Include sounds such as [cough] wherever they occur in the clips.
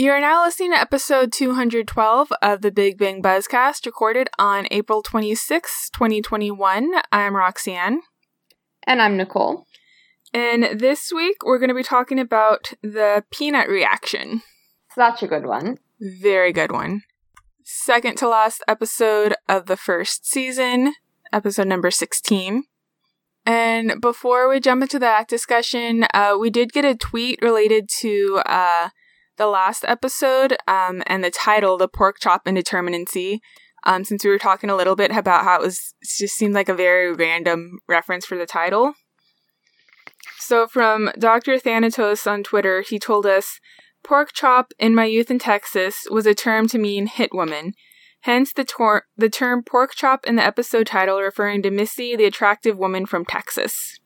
You are now listening to episode 212 of the Big Bang Buzzcast, recorded on April 26, 2021. I'm Roxanne. And I'm Nicole. And this week we're going to be talking about the peanut reaction. Such a good one. Very good one. Second to last episode of the first season, episode number 16. And before we jump into that discussion, uh, we did get a tweet related to uh, the last episode um, and the title, The Pork Chop Indeterminacy. Um, since we were talking a little bit about how it was it just seemed like a very random reference for the title. So from Dr. Thanatos on Twitter, he told us pork chop in my youth in Texas was a term to mean hit woman. Hence the, tor- the term pork chop in the episode title referring to Missy, the attractive woman from Texas.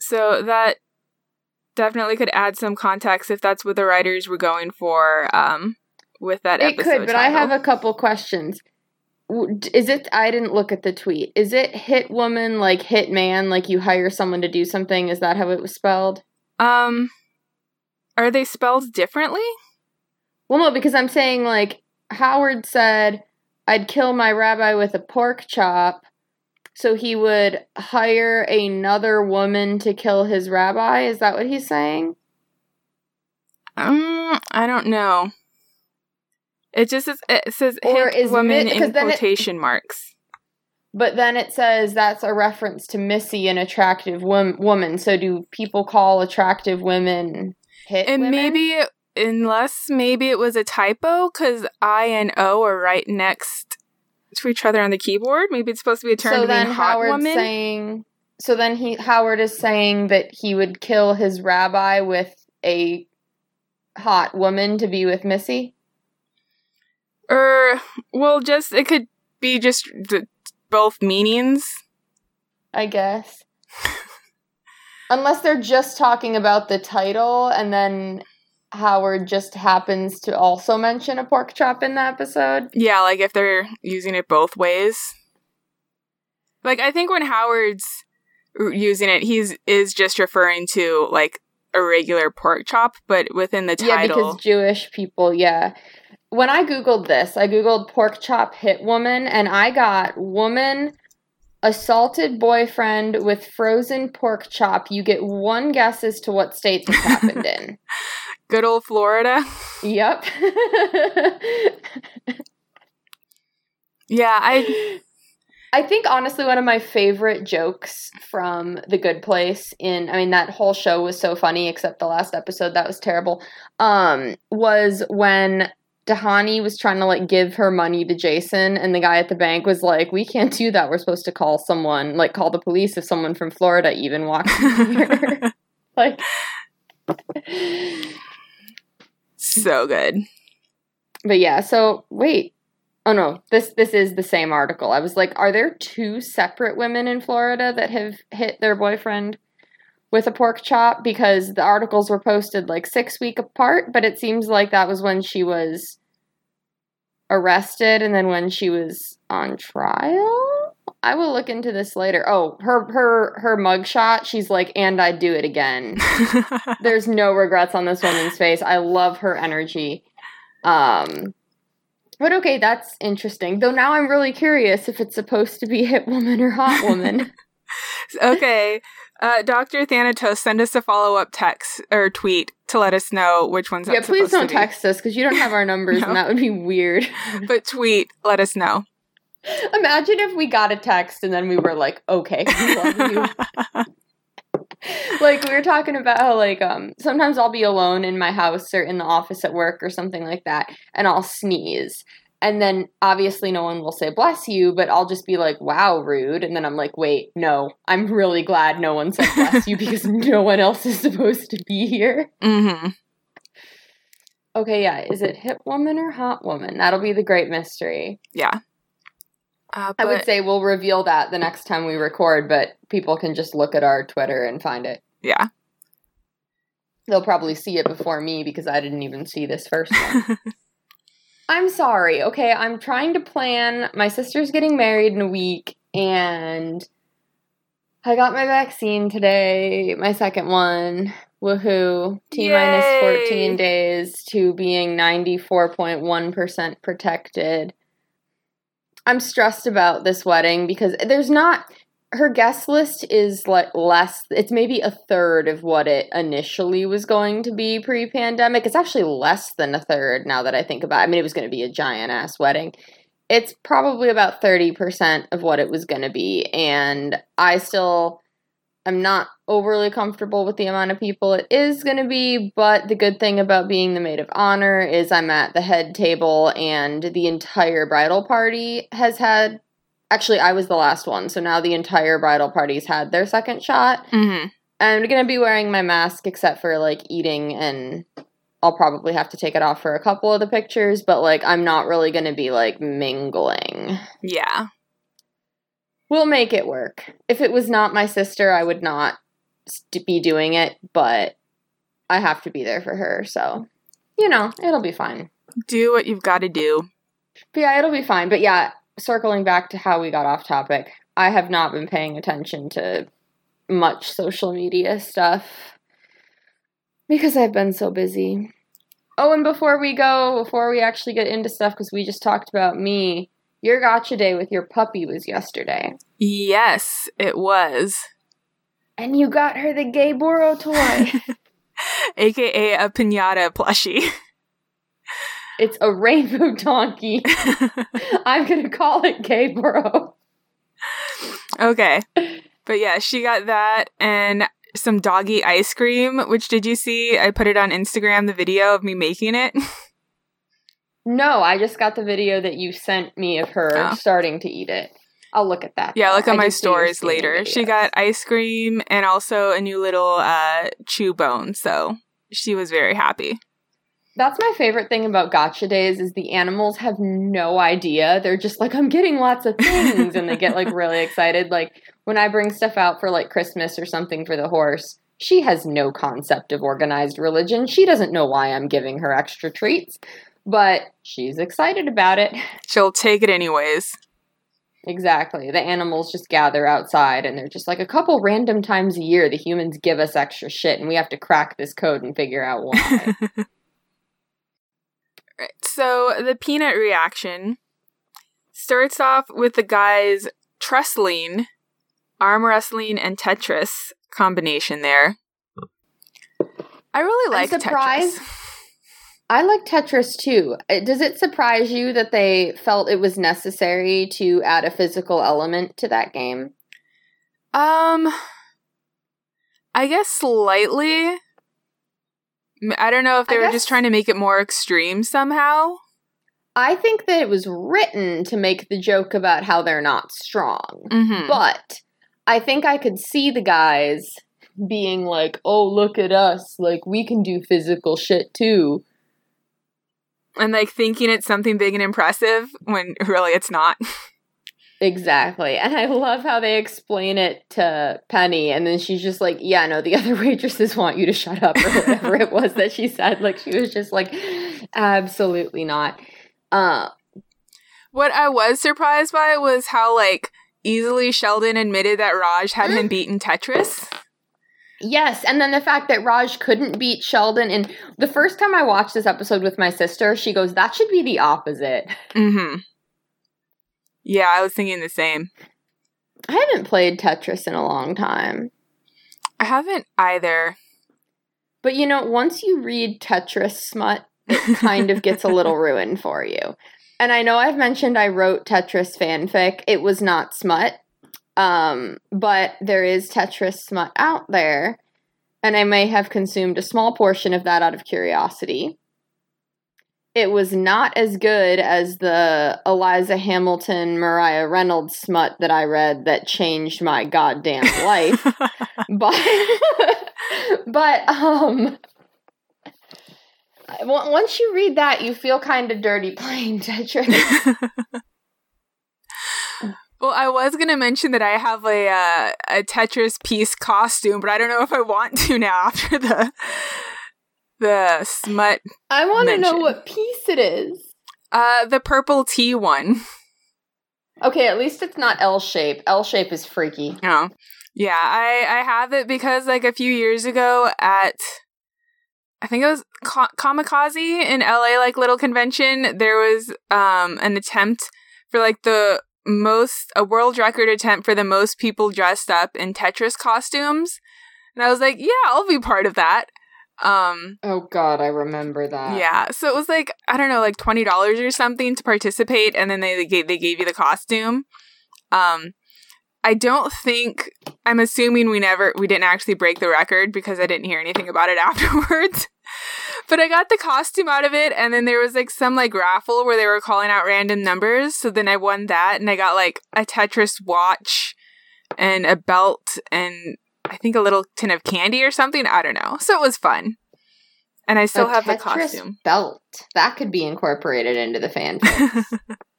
So that definitely could add some context if that's what the writers were going for um, with that It episode. could, but I have a couple questions. Is it? I didn't look at the tweet. Is it hit woman like hit man? Like you hire someone to do something? Is that how it was spelled? Um, are they spelled differently? Well, no, because I'm saying like Howard said, I'd kill my rabbi with a pork chop, so he would hire another woman to kill his rabbi. Is that what he's saying? Um, I don't know. It just says, it says Or is woman mi- in then it- quotation marks. But then it says that's a reference to Missy, an attractive wom- woman. So do people call attractive women hit And women? maybe, unless maybe it was a typo, because I and O are right next to each other on the keyboard. Maybe it's supposed to be a term so then mean hot Howard's woman. saying. So then he Howard is saying that he would kill his rabbi with a hot woman to be with Missy. or, well, just, it could be just d- both meanings. I guess. [laughs] Unless they're just talking about the title and then Howard just happens to also mention a pork chop in the episode. Yeah, like if they're using it both ways. Like I think when Howard's using it, he's is just referring to like a regular pork chop, but within the title. Yeah, because Jewish people, yeah. When I Googled this, I Googled pork chop hit woman and I got woman assaulted boyfriend with frozen pork chop. You get one guess as to what state this happened [laughs] in. Good old Florida. [laughs] Yep. Yeah, I I think honestly one of my favorite jokes from The Good Place in I mean that whole show was so funny except the last episode that was terrible. Um was when Tahani was trying to like give her money to Jason and the guy at the bank was like, "We can't do that. We're supposed to call someone, like call the police if someone from Florida even walks in here." [laughs] [laughs] like so good. But yeah, so wait. Oh no, this this is the same article. I was like, are there two separate women in Florida that have hit their boyfriend with a pork chop because the articles were posted like 6 week apart, but it seems like that was when she was arrested and then when she was on trial. I will look into this later. Oh, her her her mugshot, she's like and I'd do it again. [laughs] There's no regrets on this woman's face. I love her energy. Um but okay, that's interesting. Though now I'm really curious if it's supposed to be [laughs] hit woman or hot woman. [laughs] okay. Uh, Dr. Thanatos, send us a follow up text or tweet to let us know which one's yeah, please don't text us because you don't have our numbers No. and that would be weird. But tweet, let us know. Imagine if we got a text and then we were like, okay, we love you. [laughs] like we were talking about how like um sometimes I'll be alone in my house or in the office at work or something like that and I'll sneeze. And then obviously no one will say bless you but I'll just be like wow rude. And then I'm like wait no. I'm really glad no one said bless you because [laughs] no one else is supposed to be here. Mm-hmm. okay yeah. Is it hit woman or hot woman? That'll be the great mystery. Yeah. Uh, I would say we'll reveal that the next time we record but people can just look at our Twitter and find it yeah. They'll probably see it before me because I didn't even see this first one. [laughs] I'm sorry. Okay, I'm trying to plan. My sister's getting married in a week, and I got my vaccine today, my second one. Woohoo. T 14 days to being 94.1% protected. I'm stressed about this wedding because there's not her guest list is like less it's maybe a third of what it initially was going to be pre-pandemic. It's actually less than a third now that I think about it. I mean it was going to be a giant ass wedding. It's probably about 30% of what it was going to be and I still I'm not overly comfortable with the amount of people it is going to be, but the good thing about being the maid of honor is I'm at the head table and the entire bridal party has had actually I was the last one, so now the entire bridal party's had their second shot. Mm-hmm. I'm going to be wearing my mask except for like eating and I'll probably have to take it off for a couple of the pictures, but like I'm not really going to be like mingling. Yeah. We'll make it work. If it was not my sister, I would not be doing it, but I have to be there for her, so you know, it'll be fine. Do what you've got to do. But yeah, it'll be fine. But yeah, circling back to how we got off topic, I have not been paying attention to much social media stuff because I've been so busy. Oh, and before we go, before we actually get into stuff, because we just talked about me, your gotcha day with your puppy was yesterday. Yes, it was. And you got her the gay Boro toy. [laughs] AKA a pinata plushie. [laughs] it's a rainbow donkey. [laughs] I'm gonna call it gay Boro. okay. But yeah, she got that and some doggy ice cream, which did you see? I put it on Instagram, the video of me making it. No, I just got the video that you sent me of her Oh. starting to eat it. I'll look at that. yeah, look at my stories later. She got ice cream and also a new little uh chew bone, so she was very happy. That's my favorite thing about gotcha days is the animals have no idea. They're just like, I'm getting lots of things and they get like really [laughs] excited. Like when I bring stuff out for like Christmas or something for the horse, she has no concept of organized religion. She doesn't know why I'm giving her extra treats, but she's excited about it. She'll take it anyways. Exactly. The animals just gather outside and they're just like a couple random times a year the humans give us extra shit and we have to crack this code and figure out why. [laughs] Right. So the peanut reaction starts off with the guys trestling, arm wrestling, and Tetris combination there. I really I'm like surprised- Tetris. I like Tetris too. Uh, Does it surprise you that they felt it was necessary to add a physical element to that game? Um, I guess slightly. I don't know if they I were guess- just trying to make it more extreme somehow. I think that it was written to make the joke about how they're not strong. Mm-hmm. But I think I could see the guys being like, "Oh, look at us. Like we can do physical shit too." And like thinking it's something big and impressive when really it's not. [laughs] Exactly. And I love how they explain it to Penny and then she's just like, "Yeah, no, the [laughs] other waitresses want you to shut up or whatever it was that she said." Like she was just like, "Absolutely not." Uh What I was surprised by was how like easily Sheldon admitted that Raj had him beaten Tetris. Yes, and then the fact that Raj couldn't beat Sheldon and the first time I watched this episode with my sister, she goes, "That should be the opposite." Mm-hmm. Yeah, I was thinking the same. I haven't played Tetris in a long time. I haven't either. But you know, once you read Tetris smut, it kind of gets a little [laughs] ruined for you. And I know I've mentioned I wrote Tetris fanfic. It was not smut. Um, but there is Tetris smut out there, and I may have consumed a small portion of that out of curiosity. It was not as good as the Eliza Hamilton, Mariah Reynolds smut that I read that changed my goddamn [laughs] life. but [laughs] but um once you read that you feel kind of dirty playing [laughs] tetris well, I was gonna mention that I have a uh, a Tetris piece costume, but I don't know if I want to now after the the smut, i want to know what piece it is. Uh, the purple T one. okay at least it's not l shape. L shape is freaky. Oh, Yeah, I I have it because like a few years ago at I think it was Ka- Comikaze in LA like little convention, there was um an attempt for like the most a world record attempt for the most people dressed up in Tetris costumes. And I was like, yeah, I'll be part of that. Um Oh god, I remember that. yeah, so it was like I don't know, like twenty dollars or something to participate, and then they they gave, they gave you the costume. Um, I don't think I'm assuming we never we didn't actually break the record because I didn't hear anything about it [laughs] afterwards. But I got the costume out of it, and then there was like some like raffle where they were calling out random numbers. So then I won that, and I got like a Tetris watch and a belt and I think a little tin of candy or something. I don't know. So it was fun. And I still A have the costume. belt. That could be incorporated into the fanfic. [laughs]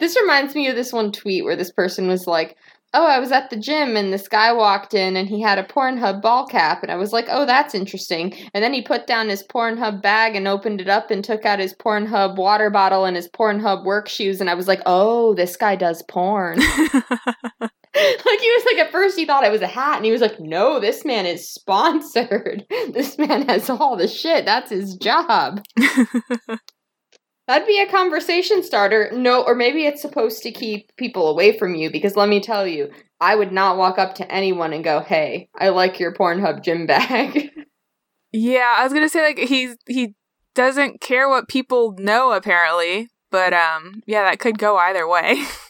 this reminds me of this one tweet where this person was like, Oh, I was at the gym and this guy walked in and he had a Pornhub ball cap. And I was like, Oh, that's interesting. And then he put down his Pornhub bag and opened it up and took out his Pornhub water bottle and his Pornhub work shoes. And I was like, Oh, this guy does porn. [laughs] like he was like at first he thought it was a hat and he was like no this man is sponsored [laughs] this man has all the shit that's his job [laughs] that'd be a conversation starter no or maybe it's supposed to keep people away from you because let me tell you i would not walk up to anyone and go hey i like your pornhub gym bag [laughs] yeah, I was gonna say like he's he doesn't care what people know apparently, but um yeah, that could go either way. [laughs]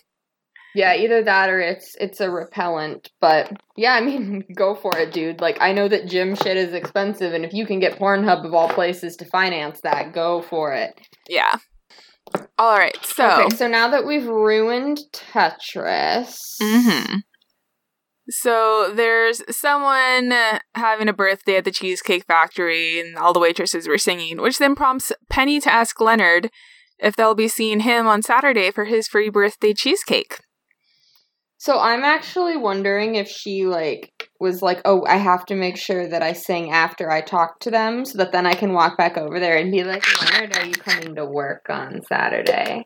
yeah either that or it's it's a repellent but yeah i mean [laughs] go for it dude like i know that gym shit is expensive and if you can get pornhub of all places to finance that go for it yeah. All right, so Okay, so now that we've ruined Tetris, Mhm. So there's someone having a birthday at the Cheesecake Factory, and all the waitresses were singing, which then prompts Penny to ask Leonard if they'll be seeing him on Saturday for his free birthday cheesecake. So I'm actually wondering if she like was like, "Oh, I have to make sure that I sing after I talk to them, so that then I can walk back over there and be like, Leonard, are you coming to work on Saturday?"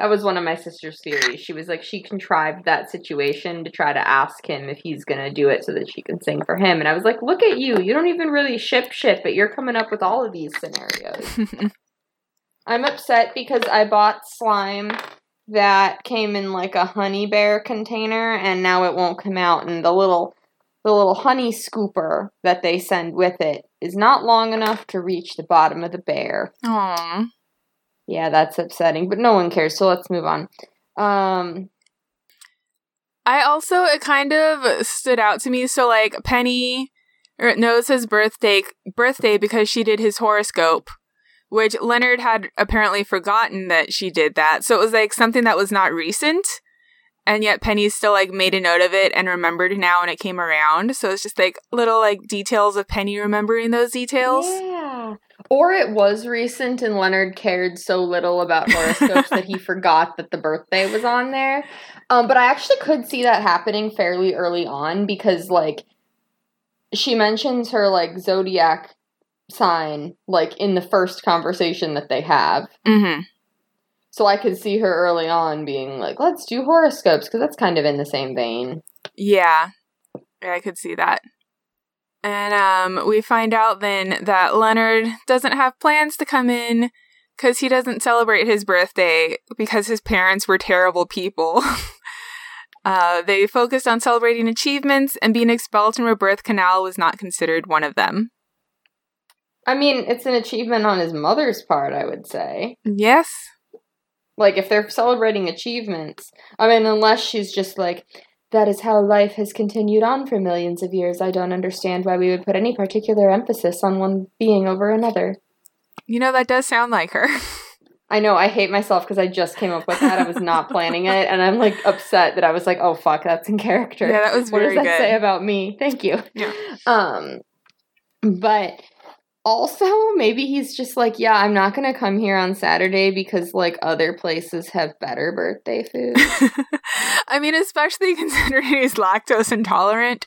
That was one of my sister's theories. She was like, she contrived that situation to try to ask him if he's gonna do it so that she can sing for him. And I was like, look at you. You don't even really ship shit, but you're coming up with all of these scenarios. [laughs] I'm upset because I bought slime that came in like a honey bear container and now it won't come out and the little the little honey scooper that they send with it is not long enough to reach the bottom of the bear. Aww. Yeah, that's upsetting, but no one cares, so let's move on. Um I also it kind of stood out to me. So like Penny knows his birthday birthday because she did his horoscope, which Leonard had apparently forgotten that she did that. So it was like something that was not recent. And yet Penny still like made a note of it and remembered now when it came around. So it's just like little like details of Penny remembering those details. Yeah. Or it was recent and Leonard cared so little about horoscopes [laughs] that he forgot that the birthday was on there. Um, but I actually could see that happening fairly early on because, like, she mentions her, like, zodiac sign, like, in the first conversation that they have. Mm-hmm. So I could see her early on being like, let's do horoscopes because that's kind of in the same vein. Yeah. Yeah, I could see that. And um, we find out then that Leonard doesn't have plans to come in because he doesn't celebrate his birthday because his parents were terrible people. [laughs] uh, they focused on celebrating achievements, and being expelled from a birth canal was not considered one of them. I mean, it's an achievement on his mother's part, I would say. Yes. Like, if they're celebrating achievements, I mean, unless she's just like, that is how life has continued on for millions of years, I don't understand why we would put any particular emphasis on one being over another. You know, that does sound like her. [laughs] I know, I hate myself because I just came up with that. I was not [laughs] planning it, and I'm like upset that I was like, oh fuck, that's in character. Yeah, that was what very does that good. say about me? Thank you. Yeah. Um, but Also, maybe he's just like, yeah, I'm not going to come here on Saturday because like other places have better birthday food. [laughs] I mean, especially [laughs] considering he's lactose intolerant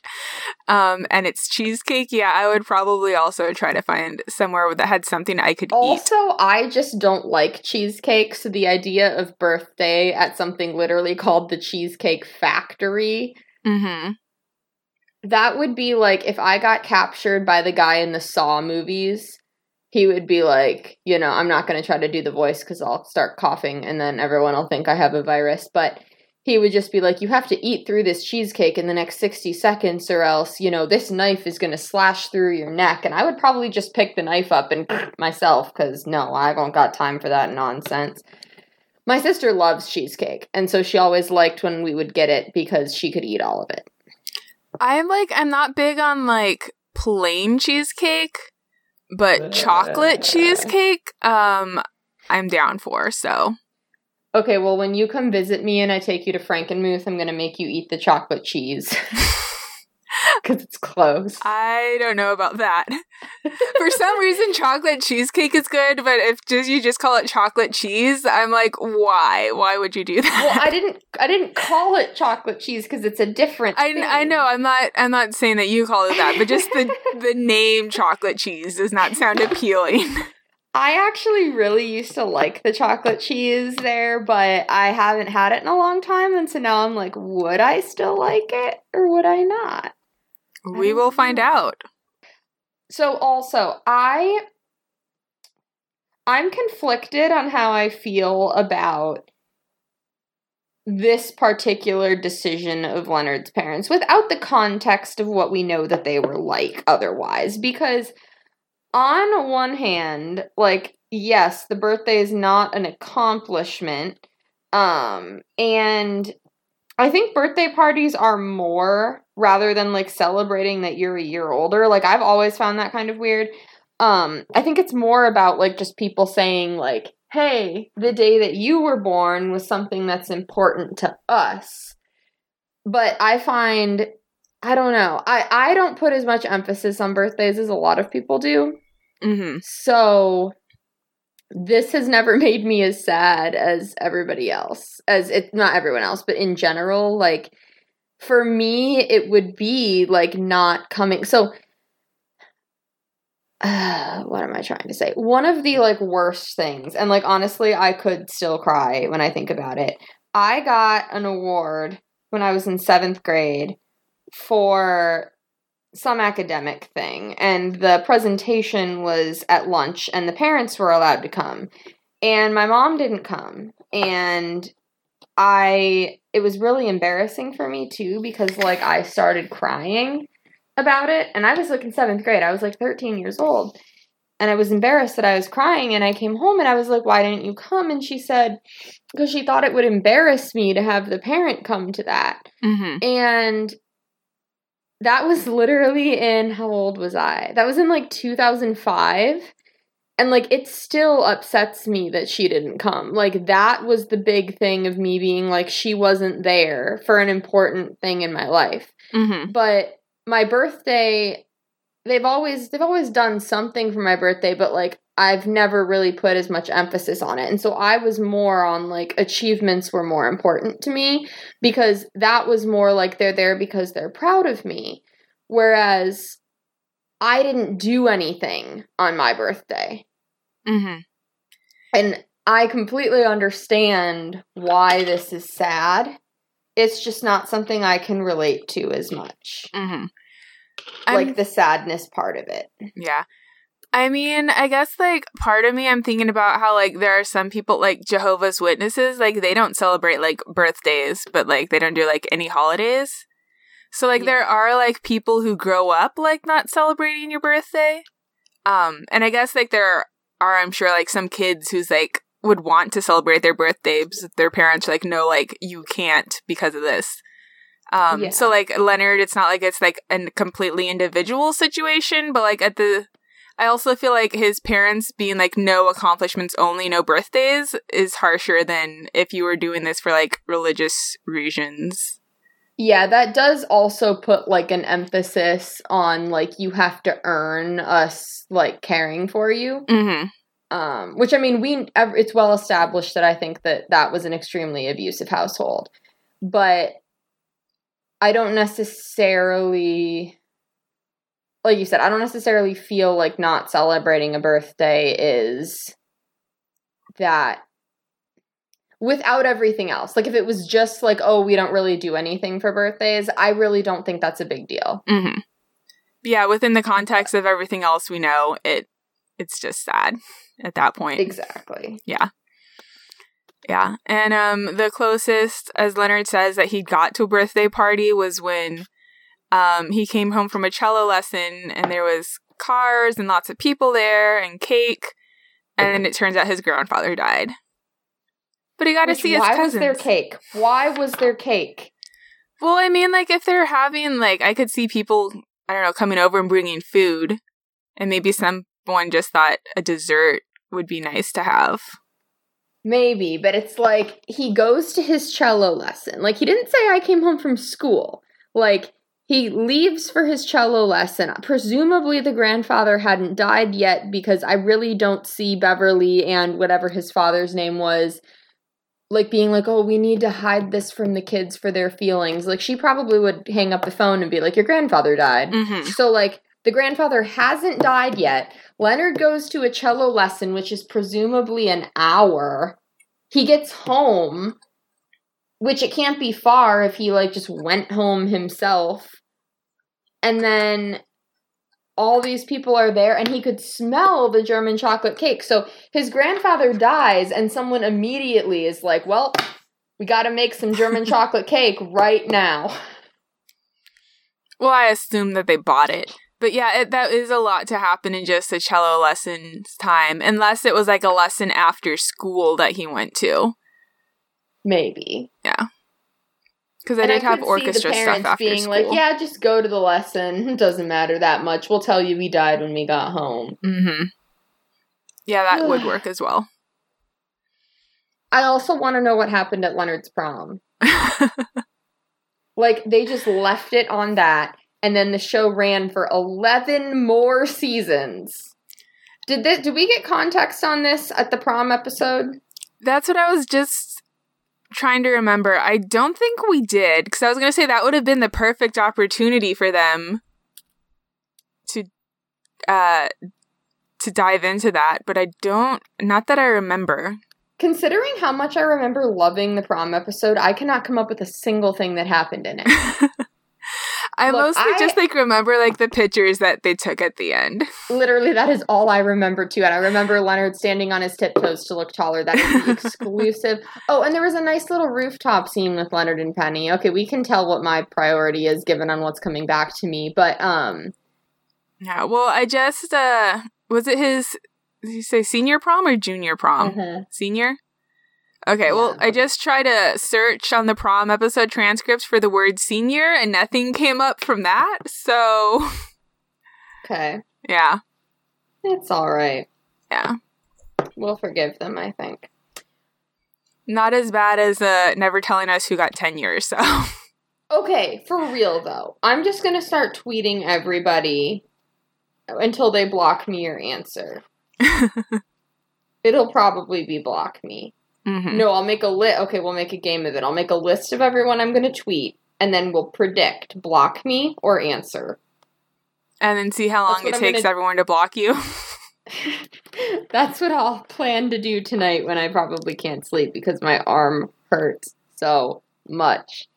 um, and it's cheesecake. Yeah, I would probably also try to find somewhere that had something I could eat. also, eat. I just don't like cheesecake. So the idea of birthday at something literally called the Cheesecake Factory. Mm-hmm. That would be like if I got captured by the guy in the Saw movies, he would be like, you know, I'm not going to try to do the voice because I'll start coughing and then everyone will think I have a virus. But he would just be like, you have to eat through this cheesecake in the next 60 seconds or else, you know, this knife is going to slash through your neck. And I would probably just pick the knife up and [clears throat] myself because no, I don't got time for that nonsense. My sister loves cheesecake. And so she always liked when we would get it because she could eat all of it. I'm like, I'm not big on like plain cheesecake, but chocolate cheesecake, um, I'm down for. So, Okay, well, when you come visit me and I take you to Frankenmuth, I'm going to make you eat the chocolate cheese. [laughs] [laughs] [laughs] Because it's close. I don't know about that. for some reason, chocolate cheesecake is good, but if just you just call it chocolate cheese, I'm like, why? Why would you do that? well, I didn't. I didn't call it chocolate cheese because it's a different. I, thing. I know I'm not I'm not saying that you call it that, but just the [laughs] the name chocolate cheese does not sound appealing. I actually really used to like the chocolate cheese there, but I haven't had it in a long time, and so now I'm like, would I still like it or would I not? We will find out. So also, I I'm conflicted on how I feel about this particular decision of Leonard's parents without the context of what we know that they were like otherwise because on one hand, like yes, the birthday is not an accomplishment um and I think birthday parties are more rather than like celebrating that you're a year older. Like I've always found that kind of weird. Um I think it's more about like just people saying like, "Hey, the day that you were born was something that's important to us." But I find I don't know. I I don't put as much emphasis on birthdays as a lot of people do. Mm-hmm. So this has never [laughs] made me as sad as everybody else. As it's not everyone else, but in general, like for me, it would be like not coming. So, uh, [sighs] what am I trying to say? One of the like worst things, and like honestly, I could still cry when I think about it. I got an award when I was in seventh grade for some academic thing and the presentation was at lunch and the parents were allowed to come. And my mom didn't come and i it was really embarrassing for me too because like i started crying about it and i was like in seventh grade. I was like 13 years old and i was embarrassed that i was crying and i came home and i was like why didn't you come? And she said because she thought it would embarrass me to have the parent come to that Mm-hmm. and that was literally in how old was I? That was in like 2005. And like it still upsets me that she didn't come. Like that was the big thing of me being like she wasn't there for an important thing in my life. Mm-hmm. But my birthday they've always they've always done something for my birthday, but like I've never really put as much emphasis on it. And so I was more on like achievements were more important to me because that was more like they're there because they're proud of me. Whereas I didn't do anything on my birthday. Mm-hmm. And I completely understand why this is sad. It's just not something I can relate to as much. Mm-hmm. like the sadness part of it. Yeah. I mean, I guess like part of me I'm thinking about how like there are some people like Jehovah's Witnesses, like they don't celebrate like birthdays, but like they don't do like any holidays. So like there are like people who grow up like not celebrating your birthday. Um and I guess like there are I'm sure like some kids who's like would want to celebrate their birthdays their parents are like no like you can't because of this. Um Yeah. so like Leonard it's not like it's like a completely individual situation, but like at the I also feel like his parents being like no accomplishments only, no birthdays is harsher than if you were doing this for like religious reasons. Yeah, that does also put like an emphasis on like you have to earn us like caring for you. Mm-hmm. Um, which I mean, we it's well established that I think that that was an extremely abusive household, but I don't necessarily, like you said, I don't necessarily feel like not celebrating a birthday is that without everything else. Like if it was just like, oh, we don't really do anything for birthdays, I really don't think that's a big deal. Mm-hmm. Yeah, within the context of everything else we know, it it's just sad at that point. Exactly. Yeah. Yeah. And um the closest, as Leonard says, that he got to a birthday party was when um he came home from a cello lesson and there was cars and lots of people there and cake. And then it turns out his grandfather died. But he got Which, to see his why cousins. was there cake? Why was there cake? Well, I mean, like if they're having like, I could see people, I don't know, coming over and bringing food, and maybe someone just thought a dessert would be nice to have. Maybe, but it's like he goes to his cello lesson. Like he didn't say I came home from school. Like he leaves for his cello lesson. Presumably the grandfather hadn't died yet because I really don't see Beverly and whatever his father's name was like being like, "Oh, we need to hide this from the kids for their feelings." Like she probably would hang up the phone and be like, "Your grandfather died." Mm-hmm. So like the grandfather hasn't died yet. Leonard goes to a cello lesson, which is presumably an hour. He gets home, which it can't be far if he like just went home himself. And then all these people are there and he could smell the German chocolate cake. So his grandfather dies and someone immediately is like, "Well, we got to make some German [laughs] chocolate cake right now." Well, I assume that they bought it. But yeah, it, that is a lot to happen in just a cello lesson's time, unless it was like a lesson after school that he went to. Maybe. Because they And I did have could see orchestra the stuff parents after being school. like, "Yeah, just go to the lesson. [laughs] It doesn't matter that much. We'll tell you we died when we got home." Mm-hmm. Yeah, that would [sighs] work as well. I also want to know what happened at Leonard's prom. [laughs] Like they just left it on that, and then the show ran for eleven more seasons. Did this? Did we get context on this at the prom episode? That's what I was just trying to remember. I don't think we did because I was going to say that would have been the perfect opportunity for them to uh to dive into that, but I don't not that I remember. Considering how much I remember loving the prom episode, I cannot come up with a single thing that happened in it. [laughs] I Look, mostly I- just like remember like the pictures that they took at the end. [laughs] Literally, that is all I remember too. And I remember Leonard standing on his tiptoes to look taller. That is [laughs] exclusive. Oh, and there was a nice little rooftop scene with Leonard and Penny. Okay, we can tell what my priority is given on what's coming back to me. But um, Yeah, well, I just uh was it his did you say senior prom or junior prom? mhm. Senior? Okay, well, I just tried to search on the prom episode transcripts for the word senior and nothing came up from that. So, okay, [laughs] yeah. it's all right. Yeah. We'll forgive them. I think. Not as bad as uh never telling us who got tenure, so. Okay, for real though, I'm just gonna start tweeting everybody until they block me or answer. [laughs] It'll probably be block me. Mhm. No, I'll make a list. Okay, we'll make a game of it. I'll make a list of everyone I'm going to tweet, and then we'll predict block me or answer. And then see how long it I'm takes gonna- everyone to block you. [laughs] [laughs] That's what I'll plan to do tonight when I probably can't sleep because my arm hurts so much.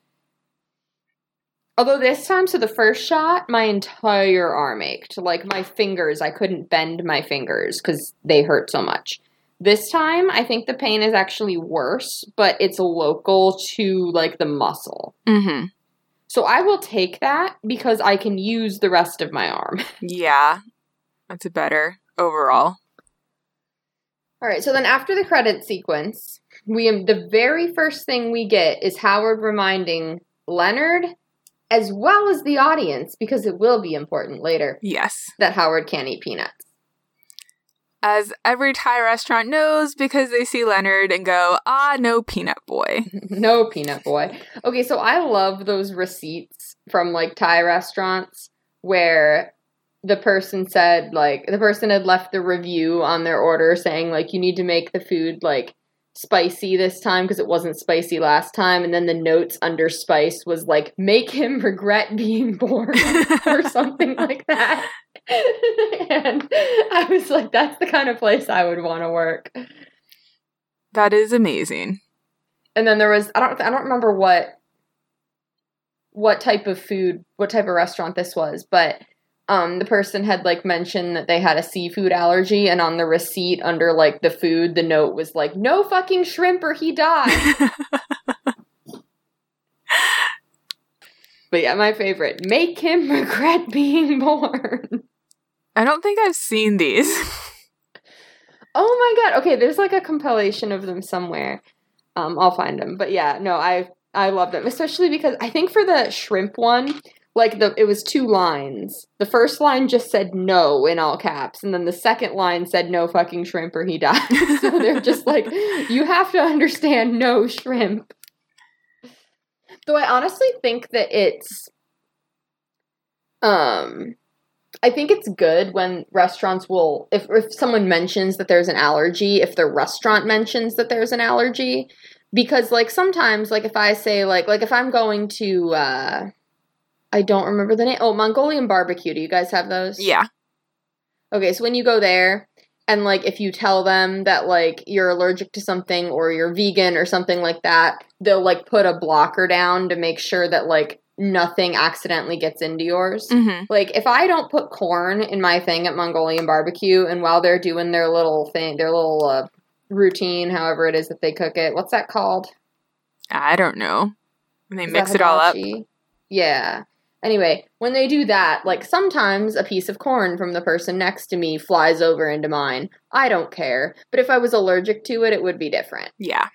Although this time, so the first shot, my entire arm ached. Like my fingers, I couldn't bend my fingers because they hurt so much. This time, I think the pain is actually worse, but it's local to like the muscle. mm-hmm. So I will take that because I can use the rest of my arm. [laughs] Yeah. That's better overall. All right, so then after the credit sequence, we the very first thing we get is Howard reminding Leonard as well as the audience because it will be important later Yes. that Howard can't eat peanuts. As every Thai restaurant knows because they see Leonard and go, ah, no peanut boy. [laughs] no peanut boy. Okay, so I love those receipts from like Thai restaurants where the person said like the person had left the review on their order saying like you need to make the food like spicy this time because it wasn't spicy last time and then the notes under spice was like make him regret being [laughs] born or [laughs] something like that [laughs] and i was like that's the kind of place i would want to work that is amazing and then there was i don't i don't remember what what type of food what type of restaurant this was but um, the person had like mentioned that they had a seafood allergy, and on the receipt under like the food, the note was like, "No fucking shrimp or he died." [laughs] but yeah, my favorite: make him regret being [laughs] born. I don't think I've seen these. [laughs] oh my god! Okay, there's like a compilation of them somewhere. Um, I'll find them. But yeah, no, I I love them, especially because I think for the shrimp one, like the it was two lines. The first line just said no in all caps, and then the second line said no fucking shrimp or he dies. [laughs] so they're just like, you have to understand no shrimp. Though I honestly think that it's um I think it's good when restaurants will if if someone mentions that there's an allergy, if the restaurant mentions that there's an allergy because like sometimes like if I say like like if I'm going to uh I don't remember the name. Oh, Mongolian barbecue. Do you guys have those? Yeah. Okay, so when you go there and like if you tell them that like you're allergic to something or you're vegan or something like that, they'll like put a blocker down to make sure that like nothing accidentally gets into yours. Mm-hmm. Like if I don't put corn in my thing at Mongolian barbecue and while they're doing their little thing, their little uh, routine, however it is that they cook it, what's that called? I don't know. And they is mix it all up. Yeah. Anyway, when they do that, like sometimes a piece of corn from the person next to me flies over into mine. I don't care. But if I was allergic to it, it would be different. Yeah.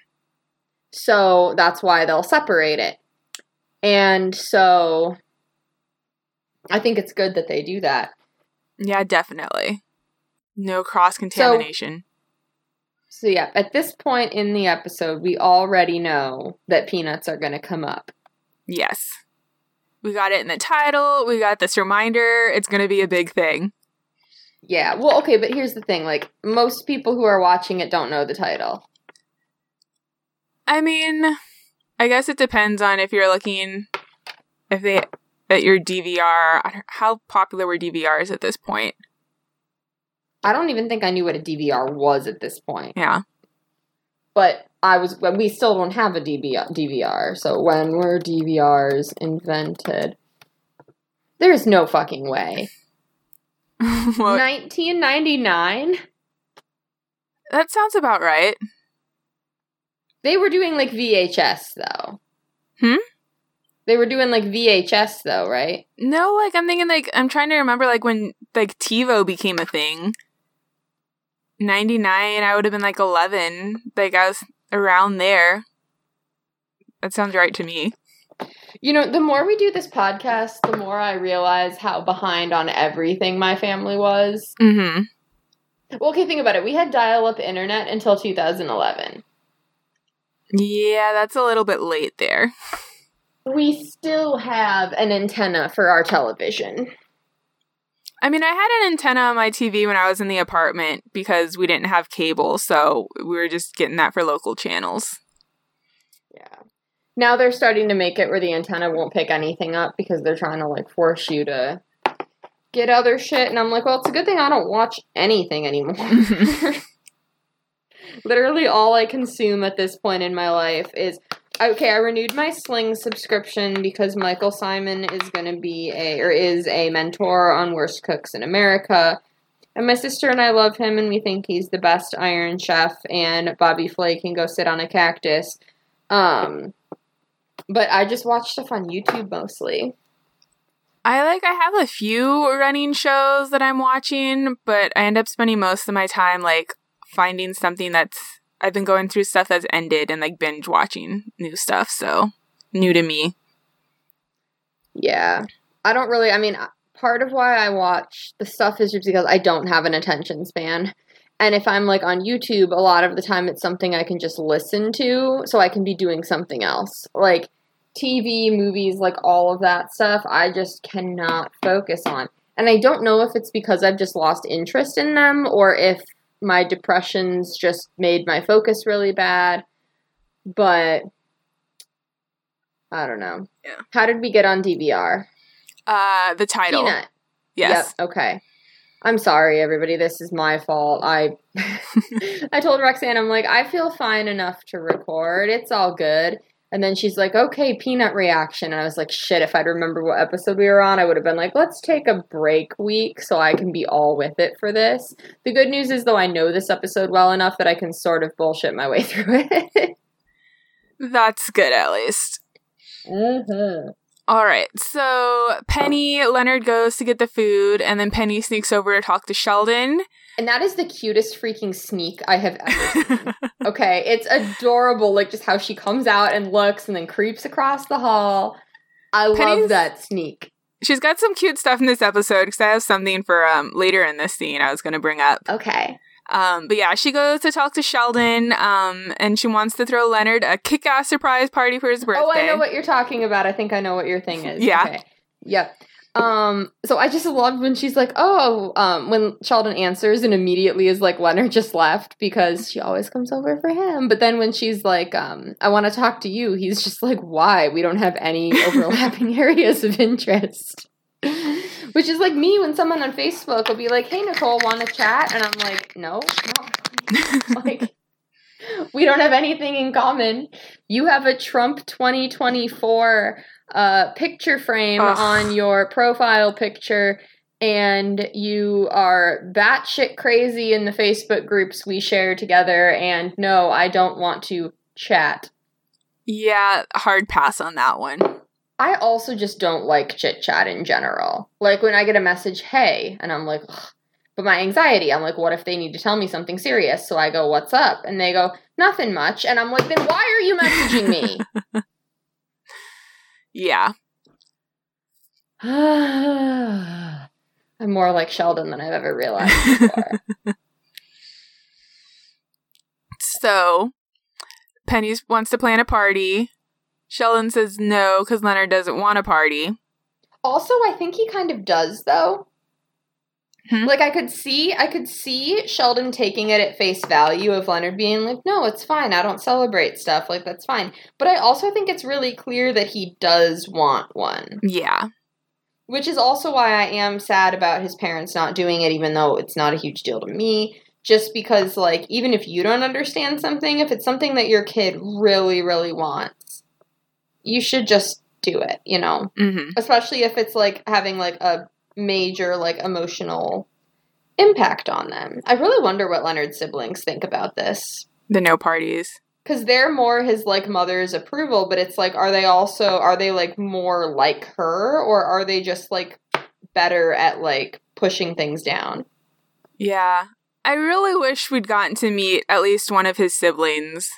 So that's why they'll separate it. And so I think it's good that they do that. Yeah, definitely. No cross contamination. So, so, yeah, at this point in the episode, we already know that peanuts are going to come up. Yes. We got it in the title. We got this reminder. It's going to be a big thing. Yeah. Well, okay, but here's the thing. Like, most people who are watching it don't know the title. I mean, I guess it depends on if you're looking if they at your DVR. How popular were DVRs at this point? I don't even think I knew what a DVR was at this point. Yeah. But I was we still don't have a DVR. So when were DVRs invented? There's no fucking way. [laughs] 1999? That sounds about right. They were doing like VHS though. Hmm? They were doing like VHS though, right? No, like I'm thinking like I'm trying to remember like when like TiVo became a thing. 99, I would have been like 11. Like I was around there. That sounds right to me. You know, the more we do this podcast, the more I realize how behind on everything my family was. Mm-hmm. Well, okay, think about it. We had dial up internet until 2011. Yeah, that's a little bit late there. We still have an antenna for our television. I mean, I had an antenna on my TV when I was in the apartment because we didn't have cable, so we were just getting that for local channels. Yeah. Now they're starting to make it where the antenna won't pick anything up because they're trying to like force you to get other shit and I'm like, well, it's a good thing I don't watch anything anymore. [laughs] Literally all I consume at this point in my life is okay, I renewed my Sling subscription because Michael Symon is going to be a or is a mentor on Worst Cooks in America. And my sister and I love him and we think he's the best iron chef and Bobby Flay can go sit on a cactus. Um but I just watch stuff on YouTube mostly. I like I have a few running shows that I'm watching, but I end up spending most of my time like finding something that's I've been going through stuff that's ended and like binge watching new stuff, so new to me. Yeah. I don't really I mean part of why I watch the stuff is just because I don't have an attention span. And if I'm like on YouTube, a lot of the time it's something I can just listen to so I can be doing something else. Like TV, movies, like all of that stuff, I just cannot focus on. And I don't know if it's because I've just lost interest in them or if my depressions just made my focus really bad. But I don't know. Yeah. How did we get on DVR? Uh, the title. Peanut. Yes. Yep. Okay. I'm sorry, everybody. This is my fault. I [laughs] I told Roxanne, I'm like, I feel fine enough to record. It's all good. And then she's like, okay, peanut reaction. And I was like, shit, if I'd remember what episode we were on, I would have been like, let's take a break week so I can be all with it for this. The good news is, though, I know this episode well enough that I can sort of bullshit my way [laughs] through it. That's good, at least. mm-hmm. All right. So Penny, Leonard goes to get the food, and then Penny sneaks over to talk to Sheldon. And that is the cutest freaking sneak I have ever seen. [laughs] okay, it's adorable, like just how she comes out and looks and then creeps across the hall. I love that sneak. She's got some cute stuff in this episode because I have something for um later in this scene I was going to bring up. Okay. Um, but yeah, she goes to talk to Sheldon, um, and she wants to throw Leonard a kick-ass surprise party for his birthday. Oh, I know what you're talking about. I think I know what your thing is. Yeah. Okay. Yep. Um, so I just love when she's like, oh, um, when Sheldon answers and immediately is like, Leonard just left because she always comes over for him. But then when she's like, um, I want to talk to you, he's just like, why? We don't have any [laughs] overlapping areas of interest. Which is like me when someone on Facebook will be like, hey, Nicole, want to chat? And I'm like, no, no. [laughs] like, we don't have anything in common. You have a Trump 2024 uh, picture frame Ugh. on your profile picture, and you are batshit crazy in the Facebook groups we share together. And no, I don't want to chat. Yeah, hard pass on that one. I also just don't like chit chat in general. Like when I get a message, hey, and I'm like, Ugh. but my anxiety, I'm like, what if they need to tell me something serious? So I go, what's up? And they go, nothing much. And I'm like, then why are you messaging me? [laughs] Yeah. [sighs] I'm more like Sheldon than I've ever realized before. [laughs] So Penny wants to plan a party. Sheldon says no because Leonard doesn't want a party. also, I think he kind of does though. Hmm? Like I could see I could see Sheldon taking it at face value of Leonard being like, "No, it's fine. I don't celebrate stuff. Like that's fine." But I also think it's really clear that he does want one. Yeah. Which is also why I am sad about his parents not doing it, even though it's not a huge deal to me. Just because, like, even if you don't understand something, if it's something that your kid really, really wants, you should just do it, you know? hmm Especially if it's, like, having, like, a major, like, emotional impact on them. I really wonder what Leonard's siblings think about this. The no parties. Because they're more his, like, mother's approval, but it's like, are they also, are they, like, more like her, or are they just, like, better at, like, pushing things down? Yeah. I really wish we'd gotten to meet at least one of his siblings.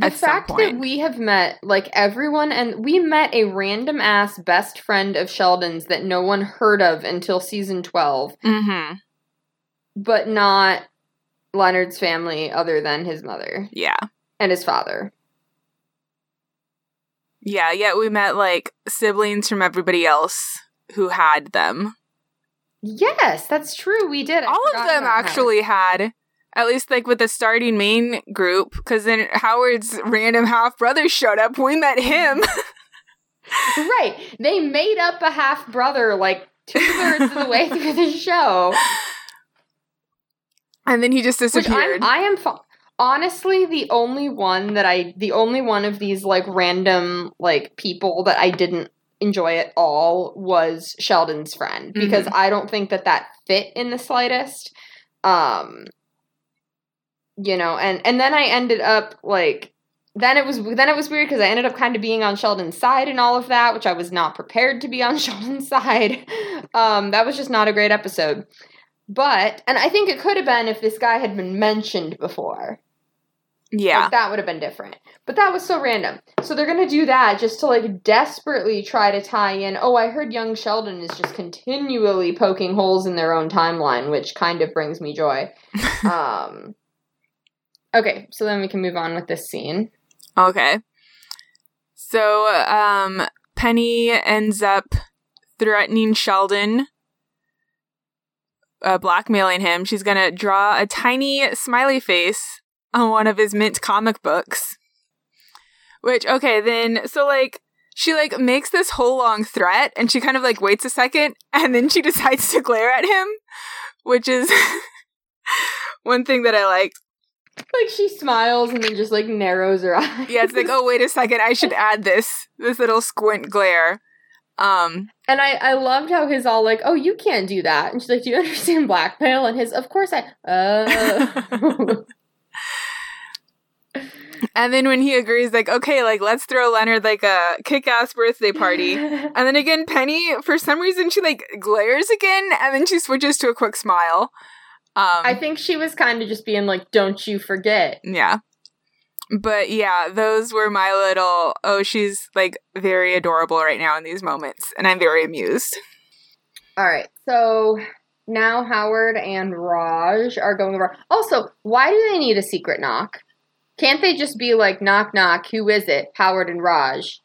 The fact that we have met, like, everyone, and we met a random ass best friend of Sheldon's that no one heard of until season 12, Mm-hmm. but not Leonard's family other than his mother Yeah. and his father. Yeah, yeah, we met like siblings from everybody else who had them. Yes, that's true. We did. I All of them actually had, at least like with the starting main group, because then Howard's random half brother showed up. We met him. [laughs] Right. They made up a half brother like two thirds of the way through the show. and then he just disappeared. I'm, I am fa- honestly the only one that I, the only one of these like random like people that I didn't enjoy at all was Sheldon's friend because I don't think that that fit in the slightest. Um, you know, and and then I ended up like then it was then it was weird because I ended up kind of being on Sheldon's side and all of that, which I was not prepared to be on [laughs] Sheldon's side. Um, that was just not a great episode. But and I think it could have been if this guy had been mentioned before. Yeah. Like, that would have been different. But that was so random. So they're going to do that just to like desperately try to tie in. Oh, I heard young Sheldon is just continually poking holes in their own timeline, which kind of brings me joy. [laughs] um Okay, so then we can move on with this scene. Okay. So, um, Penny ends up threatening Sheldon, uh, blackmailing him. She's gonna draw a tiny smiley face on one of his mint comic books. Which, okay, then, so like, she like makes this whole long threat and she kind of like waits a second [laughs] and then she decides to glare at him, which is [laughs] one thing that I liked. Like she smiles and then just like narrows her [laughs] eyes. Yeah, it's like, oh wait a second, I should add this this little squint glare. Um And I, I loved how his all like, oh, you can't do that. And she's like, do you understand blackmail? And his, of course I, oh. [laughs] and then when he agrees, like, okay, like let's throw Leonard like a kick ass birthday party. [laughs] And then again, Penny, for some reason, she like glares again, and then she switches to a quick smile. Um, I think she was kind of just being like, don't you forget. yeah. But yeah, those were my little. Oh, she's like very adorable right now in these moments, and I'm very amused. All right. So now Howard and Raj are going over. Also, why do they need a secret knock? Can't they just be like, knock, knock, who is it? Howard and Raj.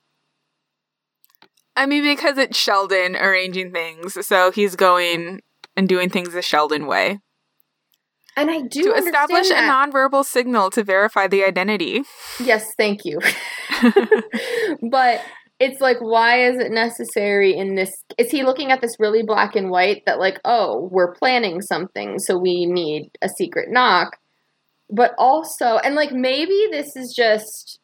I mean, because it's Sheldon arranging things, so he's going and doing things the Sheldon way And I do to establish a that. nonverbal signal to verify the identity. Yes, thank you. [laughs] [laughs] but it's like, why is it necessary in this? Is he looking at this really black and white that, like, oh, we're planning something, so we need a secret knock? But also, and like, maybe this is just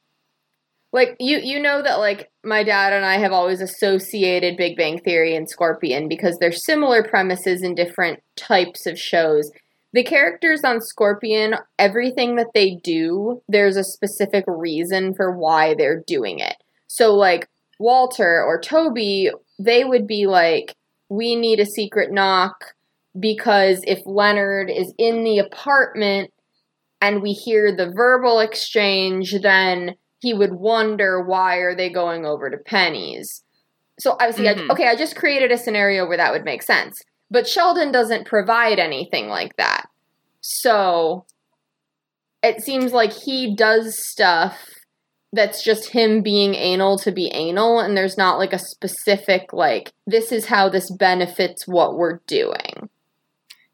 like you you know that like my dad and I have always associated Big Bang Theory and Scorpion because they're similar premises in different types of shows. The characters on Scorpion, everything that they do, there's a specific reason for why they're doing it. So like Walter or Toby, they would be like, we need a secret knock because if Leonard is in the apartment and we hear the verbal exchange, then he would wonder why are they going over to Penny's. So obviously, Mhm. I, okay, I just created a scenario where that would make sense. But Sheldon doesn't provide anything like that. So it seems like he does stuff that's just him being anal to be anal, and there's not like a specific, like, this is how this benefits what we're doing.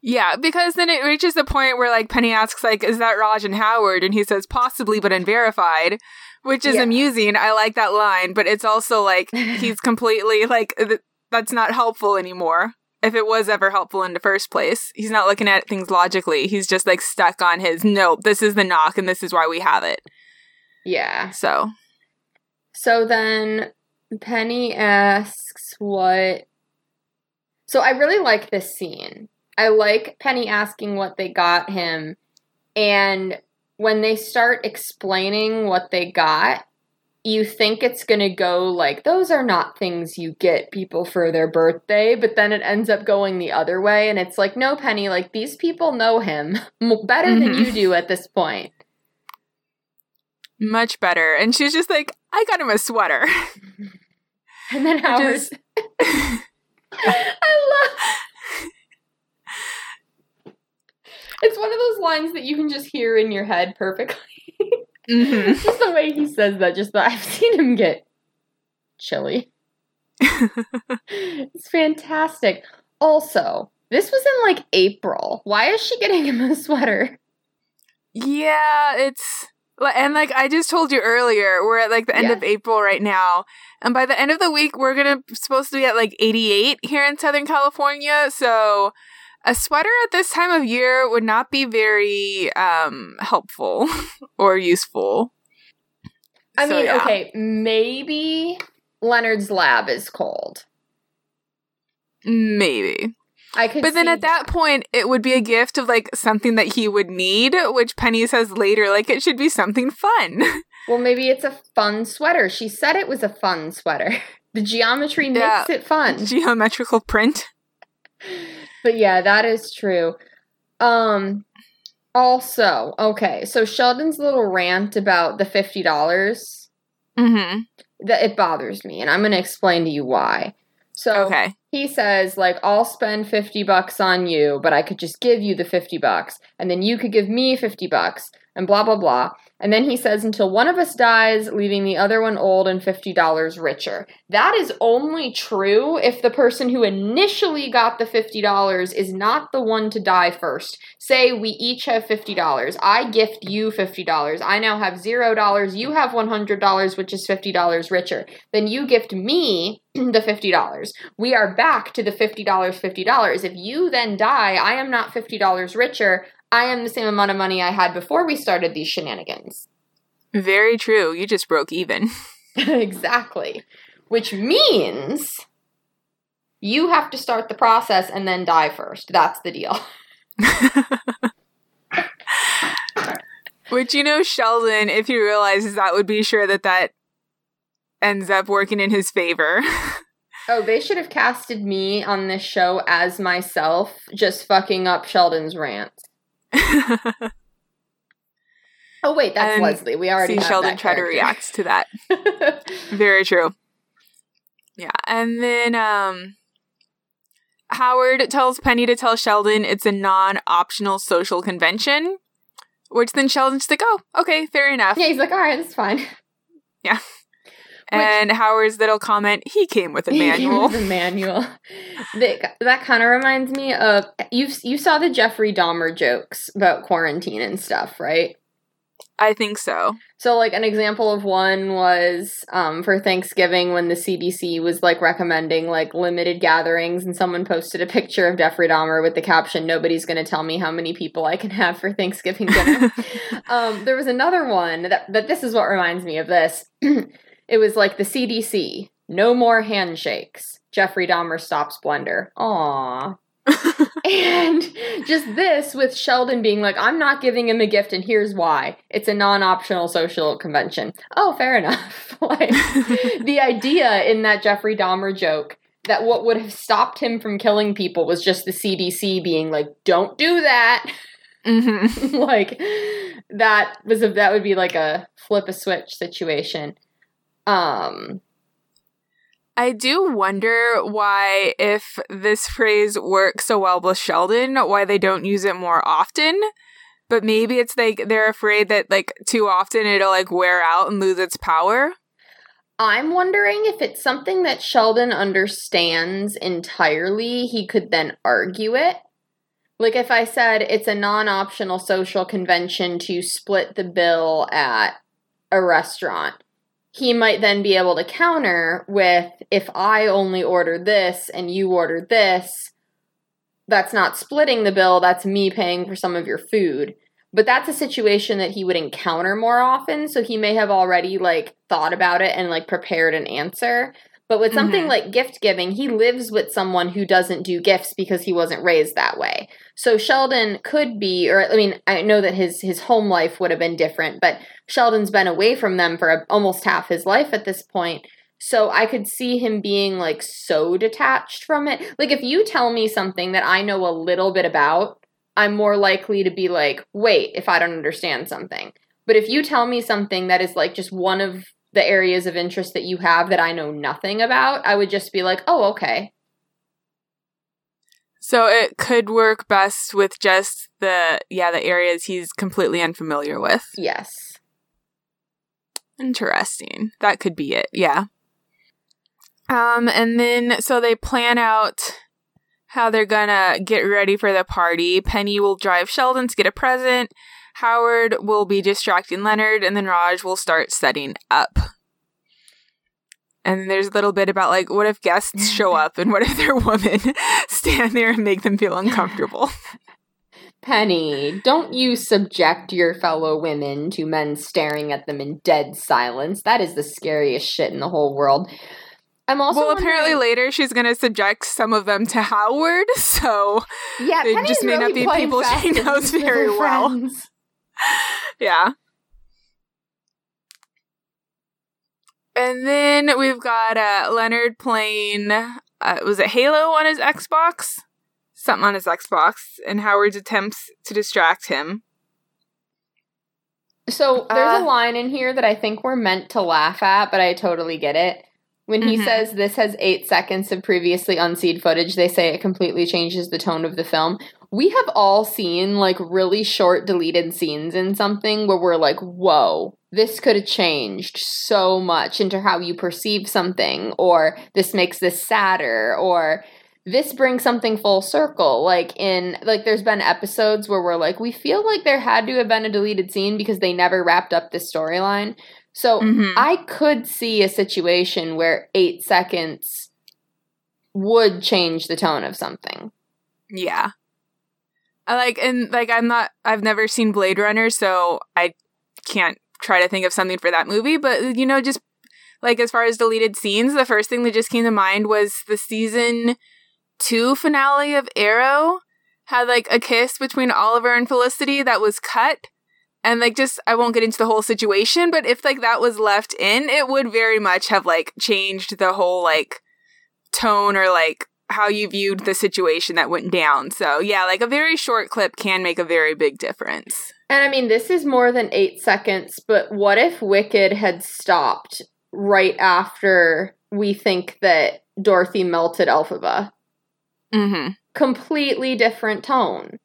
Yeah, because then it reaches the point where like Penny asks like, "Is that Raj and Howard?" and he says, "Possibly, but unverified," which is Yeah. amusing. I like that line, but it's also like [laughs] he's completely like th- that's not helpful anymore. If it was ever helpful in the first place, he's not looking at things logically. He's just like stuck on his nope. This is the knock, and this is why we have it. Yeah. So So then Penny asks what. So I really like this scene. I like Penny asking what they got him. And when they start explaining what they got, you think it's going to go like, those are not things you get people for their birthday. But then it ends up going the other way. And it's like, no, Penny, like these people know him [laughs] better than Mhm. you do at this point. much better. And she's just like, "I got him a sweater." [laughs] And then [laughs] Howard's. is- I love. It's one of those lines that you can just hear in your head perfectly. Hmm just the way he says that. Just that I've [laughs] seen him get chilly. [laughs] it's fantastic. Also, this was in like April. Why is she getting him a sweater? Yeah, it's and like I just told you earlier, we're at like the end Yeah. of April right now, and by the end of the week we're gonna supposed to be at like 88 here in Southern California. So a sweater at this time of year would not be very um helpful [laughs] or useful. I So, mean, yeah. okay, maybe Leonard's lab is cold. Maybe. I could But then at that point, it would be a gift of like something that he would need, which Penny says later, like it should be something fun. [laughs] Well, maybe it's a fun sweater. She said it was a fun sweater. [laughs] The geometry makes Yeah. it fun. Geometrical print. But yeah, that is true. Um Also, okay, so Sheldon's little rant about the fifty dollars Mm-hmm. that it bothers me, and I'm going to explain to you why. So Okay. he says like I'll spend 50 bucks on you, but I could just give you the 50 bucks and then you could give me 50 bucks and blah blah blah. And then he says until one of us dies, leaving the other one old and $50 richer. That is only true if the person who initially got the $50 is not the one to die first. Say we each have $50. I gift you $50. I now have $0. You have $100, which is $50 richer. Then you gift me [clears throat] the $50. We are back to the $50, $50. If you then die, I am not $50 richer. I am the same amount of money I had before we started these shenanigans. Very true. You just broke even. [laughs] [laughs] exactly. Which means you have to start the process and then die first. That's the deal. [laughs] Which you know, Sheldon, if he realizes that, would be sure that that ends up working in his favor. Oh, they should have casted me on this show as myself, just fucking up Sheldon's rants. [laughs] Oh wait, that's And Leslie. We already See Sheldon that try to react to that. [laughs] Very true. Yeah, and then um Howard tells Penny to tell Sheldon it's a non-optional social convention, which then Sheldon's like, "Oh, okay, fair enough." yeah, he's like, all right, that's fine. And Howard's little comment, "He came with a manual." the manual. [laughs] That, that kind of reminds me of you. You saw the Jeffrey Dahmer jokes about quarantine and stuff, right? I think so. So, like, an example of one was um, for Thanksgiving when the CDC was like recommending like limited gatherings, and someone posted a picture of Jeffrey Dahmer with the caption, Nobody's going to tell me how many people I can have for Thanksgiving dinner. [laughs] um, there was another one that, that this is what reminds me of this. [clears throat] it was like the CDC, no more handshakes. Jeffrey Dahmer stops Blender. Aww. [laughs] and just this with Sheldon being like, I'm not giving him a gift, and here's why. It's a non optional social convention. Oh, fair enough. [laughs] like, the [laughs] idea in that Jeffrey Dahmer joke that what would have stopped him from killing people was just the CDC being like, don't do that. hmm like, that was a, that would be like a flip a switch situation. Um, I do wonder why, if this phrase works so well with Sheldon, why they don't use it more often. But maybe it's like they're afraid that like too often it'll like wear out and lose its power. I'm wondering if it's something that Sheldon understands entirely, he could then argue it. Like if I said it's a non optional social convention to split the bill at a restaurant, he might then be able to counter with if I only order this and you order this, that's not splitting the bill, that's me paying for some of your food. But that's a situation that he would encounter more often, so he may have already like thought about it and like prepared an answer. But with something Mhm. like gift giving, he lives with someone who doesn't do gifts because he wasn't raised that way. So Sheldon could be, or I mean, I know that his his home life would have been different, but Sheldon's been away from them for a, almost half his life at this point. So I could see him being like so detached from it. Like if you tell me something that I know a little bit about, I'm more likely to be like, wait, if I don't understand something. But if you tell me something that is like just one of the areas of interest that you have that I know nothing about, I would just be like, oh, okay. So it could work best with just the yeah, the areas he's completely unfamiliar with. Yes. Interesting. That could be it. Yeah. Um and then so they plan out how they're gonna get ready for the party. Penny will drive Sheldon to get a present. Howard will be distracting Leonard, and then Raj will start setting up. And there's a little bit about like, what if guests show [laughs] up and what if they're women [laughs] stand there and make them feel uncomfortable? [laughs] Penny, don't you subject your fellow women to men staring at them in dead silence. That is the scariest shit in the whole world. I'm also well, apparently later she's going to subject some of them to Howard, [laughs] so yeah, it Penny's just may not be people she knows very well. [laughs] yeah. And then we've got uh, Leonard playing, uh, was it Halo on his Xbox? Something on his Xbox, and Howard's attempts to distract him. So there's Uh, a line in here that I think we're meant to laugh at, but I totally get it. When he Mhm. says this has eight seconds of previously unseen footage, they say it completely changes the tone of the film. We have all seen like really short deleted scenes in something where we're like, whoa, this could have changed so much into how you perceive something, or this makes this sadder, or this brings something full circle like in like there's been episodes where we're like we feel like there had to have been a deleted scene because they never wrapped up this storyline so Mhm. i could see a situation where eight seconds would change the tone of something Yeah. I like and like I'm not I've never seen Blade Runner, so I can't try to think of something for that movie, but you know, just like as far as deleted scenes, the first thing that just came to mind was the season 2 finale of Arrow had like a kiss between Oliver and Felicity that was cut. And like just I won't get into the whole situation, but if like that was left in, it would very much have like changed the whole like tone or like how you viewed the situation that went down. So, yeah, like a very short clip can make a very big difference. and i mean this is more than eight seconds but what if wicked had stopped right after we think that dorothy melted elphaba Mhm. completely different tone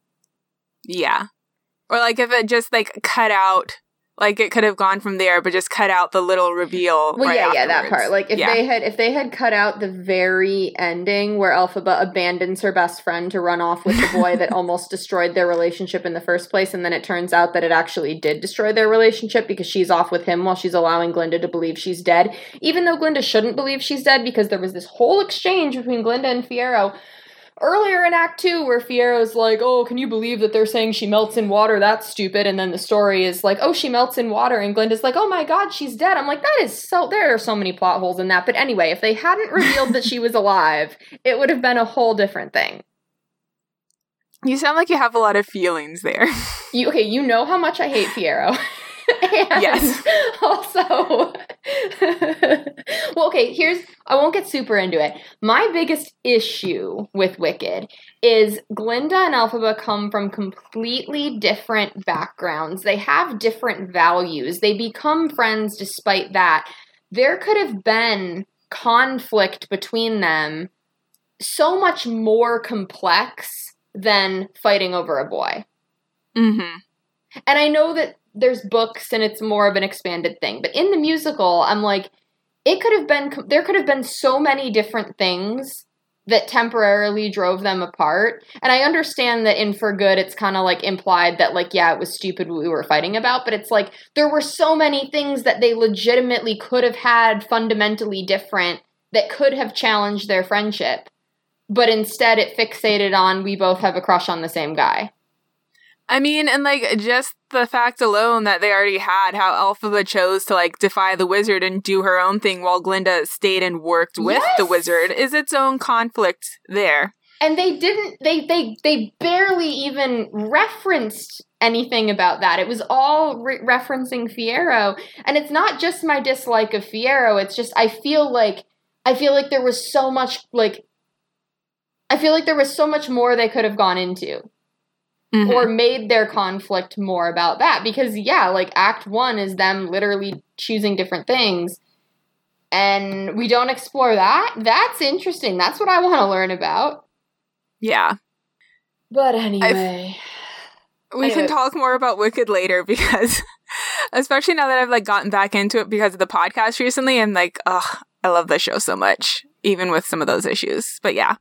Yeah. Or like if it just like cut out like it could have gone from there but just cut out the little reveal. Well, right yeah, yeah, that part. Like if Yeah. they had if they had cut out the very ending where Elphaba abandons her best friend to run off with the boy [laughs] that almost destroyed their relationship in the first place, and then it turns out that it actually did destroy their relationship because she's off with him while she's allowing Glinda to believe she's dead, even though Glinda shouldn't believe she's dead because there was this whole exchange between Glinda and Fiyero earlier in Act Two, where Fiyero's like, "Oh, can you believe that they're saying she melts in water? That's stupid." And then the story is like, "Oh, she melts in water," and Glinda's like, "Oh my God, she's dead." I'm like, that is so. There are so many plot holes in that. But anyway, if they hadn't revealed that she was alive, it would have been a whole different thing. You sound like you have a lot of feelings there. You okay? You know how much I hate Fiyero. [laughs] Yes. Also, [laughs] well, okay. Here's I won't get super into it. My biggest issue with Wicked is Glinda and Elphaba come from completely different backgrounds. They have different values. They become friends despite that. There could have been conflict between them so much more complex than fighting over a boy. mm-hmm. And I know that there's books and it's more of an expanded thing, but in the musical, I'm like, it could have been, there could have been so many different things that temporarily drove them apart. And I understand that in For Good, it's kind of like implied that, like, yeah, it was stupid what we were fighting about, but it's like there were so many things that they legitimately could have had fundamentally different that could have challenged their friendship. But instead, it fixated on we both have a crush on the same guy. I mean, and like just the fact alone that they already had how Elphaba chose to like defy the wizard and do her own thing while Glinda stayed and worked with the wizard is its own conflict there. and they didn't they they they barely even referenced anything about that. It was all re- referencing fiyero. And it's not just my dislike of fiyero it's just i feel like i feel like there was so much like i feel like there was so much more they could have gone into Mhm. or made their conflict more about that because yeah like act 1 is them literally choosing different things and we don't explore that that's interesting that's what i want to learn about yeah. but anyway We Anyway. can talk more about Wicked later [laughs] because, especially now that I've like gotten back into it because of the podcast recently, and like, ugh, I love the show so much, even with some of those issues. But yeah,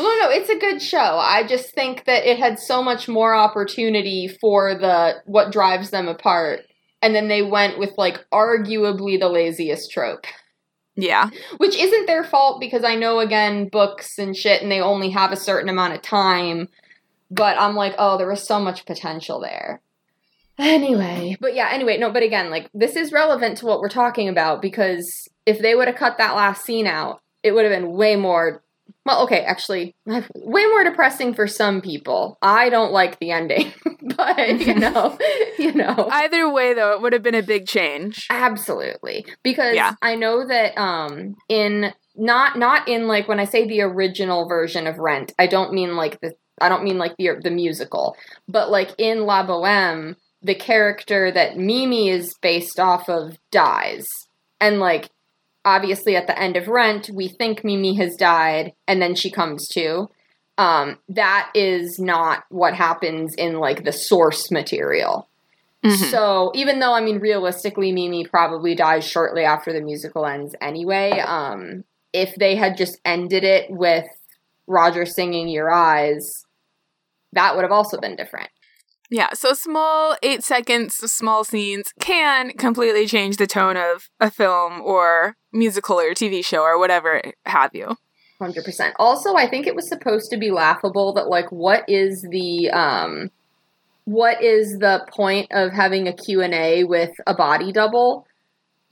well no it's a good show i just think that it had so much more opportunity for the what drives them apart and then they went with like arguably the laziest trope yeah, which isn't their fault because I know again books and shit and they only have a certain amount of time. But I'm like, oh, there was so much potential there. Anyway, but yeah, anyway, no, but again, like this is relevant to what we're talking about because if they would have cut that last scene out, it would have been way more well, okay, actually, way more depressing for some people. I don't like the ending, [laughs] but you [laughs] know, you know. Either way, though, it would have been a big change. Absolutely. Because Yeah. I know that um in not not in like when I say the original version of Rent, I don't mean like the I don't mean like the the musical, but like in La Boheme, the character that Mimi is based off of dies. And like obviously at the end of Rent, we think Mimi has died and then she comes to. Um, that is not what happens in like the source material. Mm-hmm. So even though I mean realistically Mimi probably dies shortly after the musical ends anyway, um, if they had just ended it with Roger singing Your Eyes, that would have also been different. Yeah, so small eight seconds, small scenes can completely change the tone of a film or musical or TV show or whatever have you. 100%. Also, I think it was supposed to be laughable that, like, what is the, um, what is the point of having a Q&A with a body double?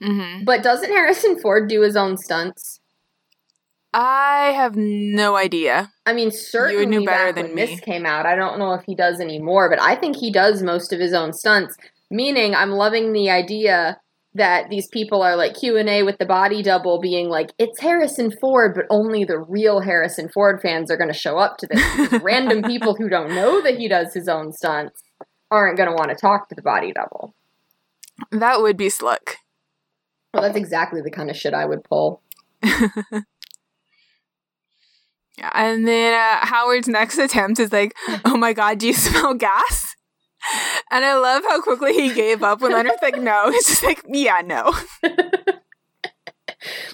Mm-hmm. But doesn't Harrison Ford do his own stunts? I have no idea. I mean, certainly you knew better than me. This came out. I don't know if he does anymore, but I think he does most of his own stunts. Meaning, I'm loving the idea that these people are like Q&A with the body double being like it's Harrison Ford but only the real Harrison Ford fans are going to show up to this [laughs] random people who don't know that he does his own stunts aren't going to want to talk to the body double that would be slick well that's exactly the kind of shit I would pull [laughs] Yeah, and then uh, Howard's next attempt is like, "Oh my god, do you smell gas?" And I love how quickly he gave up when Leonard's like, "No." He's just like, "Yeah, no." [laughs]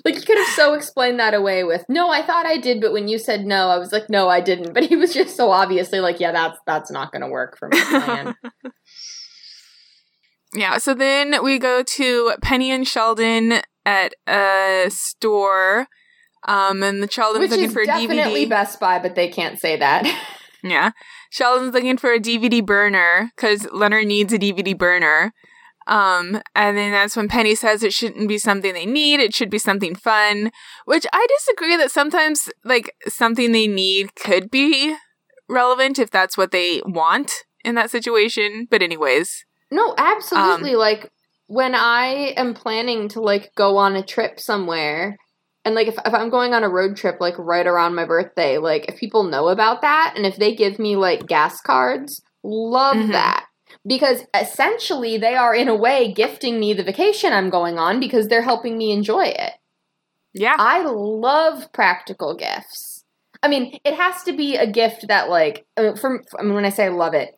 like you could have so explained that away with, "No, I thought I did, but when you said no, I was like, no, I didn't." But he was just so obviously like, "Yeah, that's that's not going to work for my plan." [laughs] yeah. So then we go to Penny and Sheldon at a store um, and the Sheldon's Which looking for a DVD. Definitely Best Buy, but they can't say that. [laughs] yeah, Sheldon's looking for a DVD burner because Leonard needs a DVD burner. Um, and then that's when Penny says it shouldn't be something they need; it should be something fun. Which I disagree that sometimes like something they need could be relevant if that's what they want in that situation. But anyways, no, absolutely. Um, like when I am planning to like go on a trip somewhere and like if, if i'm going on a road trip like right around my birthday like if people know about that and if they give me like gas cards love mm-hmm. that. Because essentially they are in a way gifting me the vacation i'm going on because they're helping me enjoy it. Yeah. I love practical gifts. I mean it has to be a gift that like from I mean, when i say I love it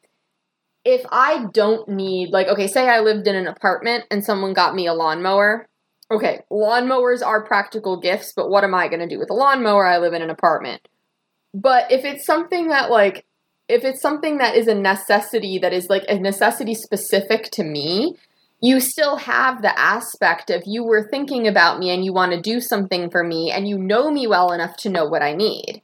if i don't need like okay say i lived in an apartment and someone got me a lawnmower okay, lawnmowers are practical gifts, but what am I going to do with a lawnmower? I live in an apartment. But if it's something that, like, if it's something that is a necessity that is like a necessity specific to me, you still have the aspect of you were thinking about me and you want to do something for me and you know me well enough to know what I need.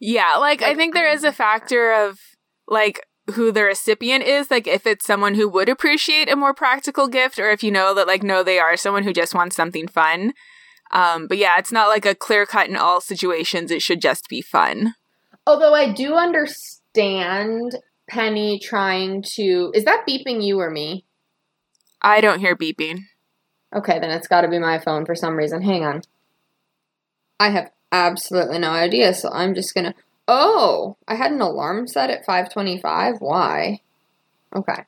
Yeah, like, like I think there is a factor of like who the recipient is like if it's someone who would appreciate a more practical gift or if you know that like no they are someone who just wants something fun. Um but yeah it's not like a clear cut in all situations it should just be fun. Although i do understand penny trying to is that beeping you or me? I don't hear beeping. Okay then it's got to be my phone for some reason. Hang on. I have absolutely no idea so i'm just gonna Oh, I had an alarm set at 525. Why? Okay.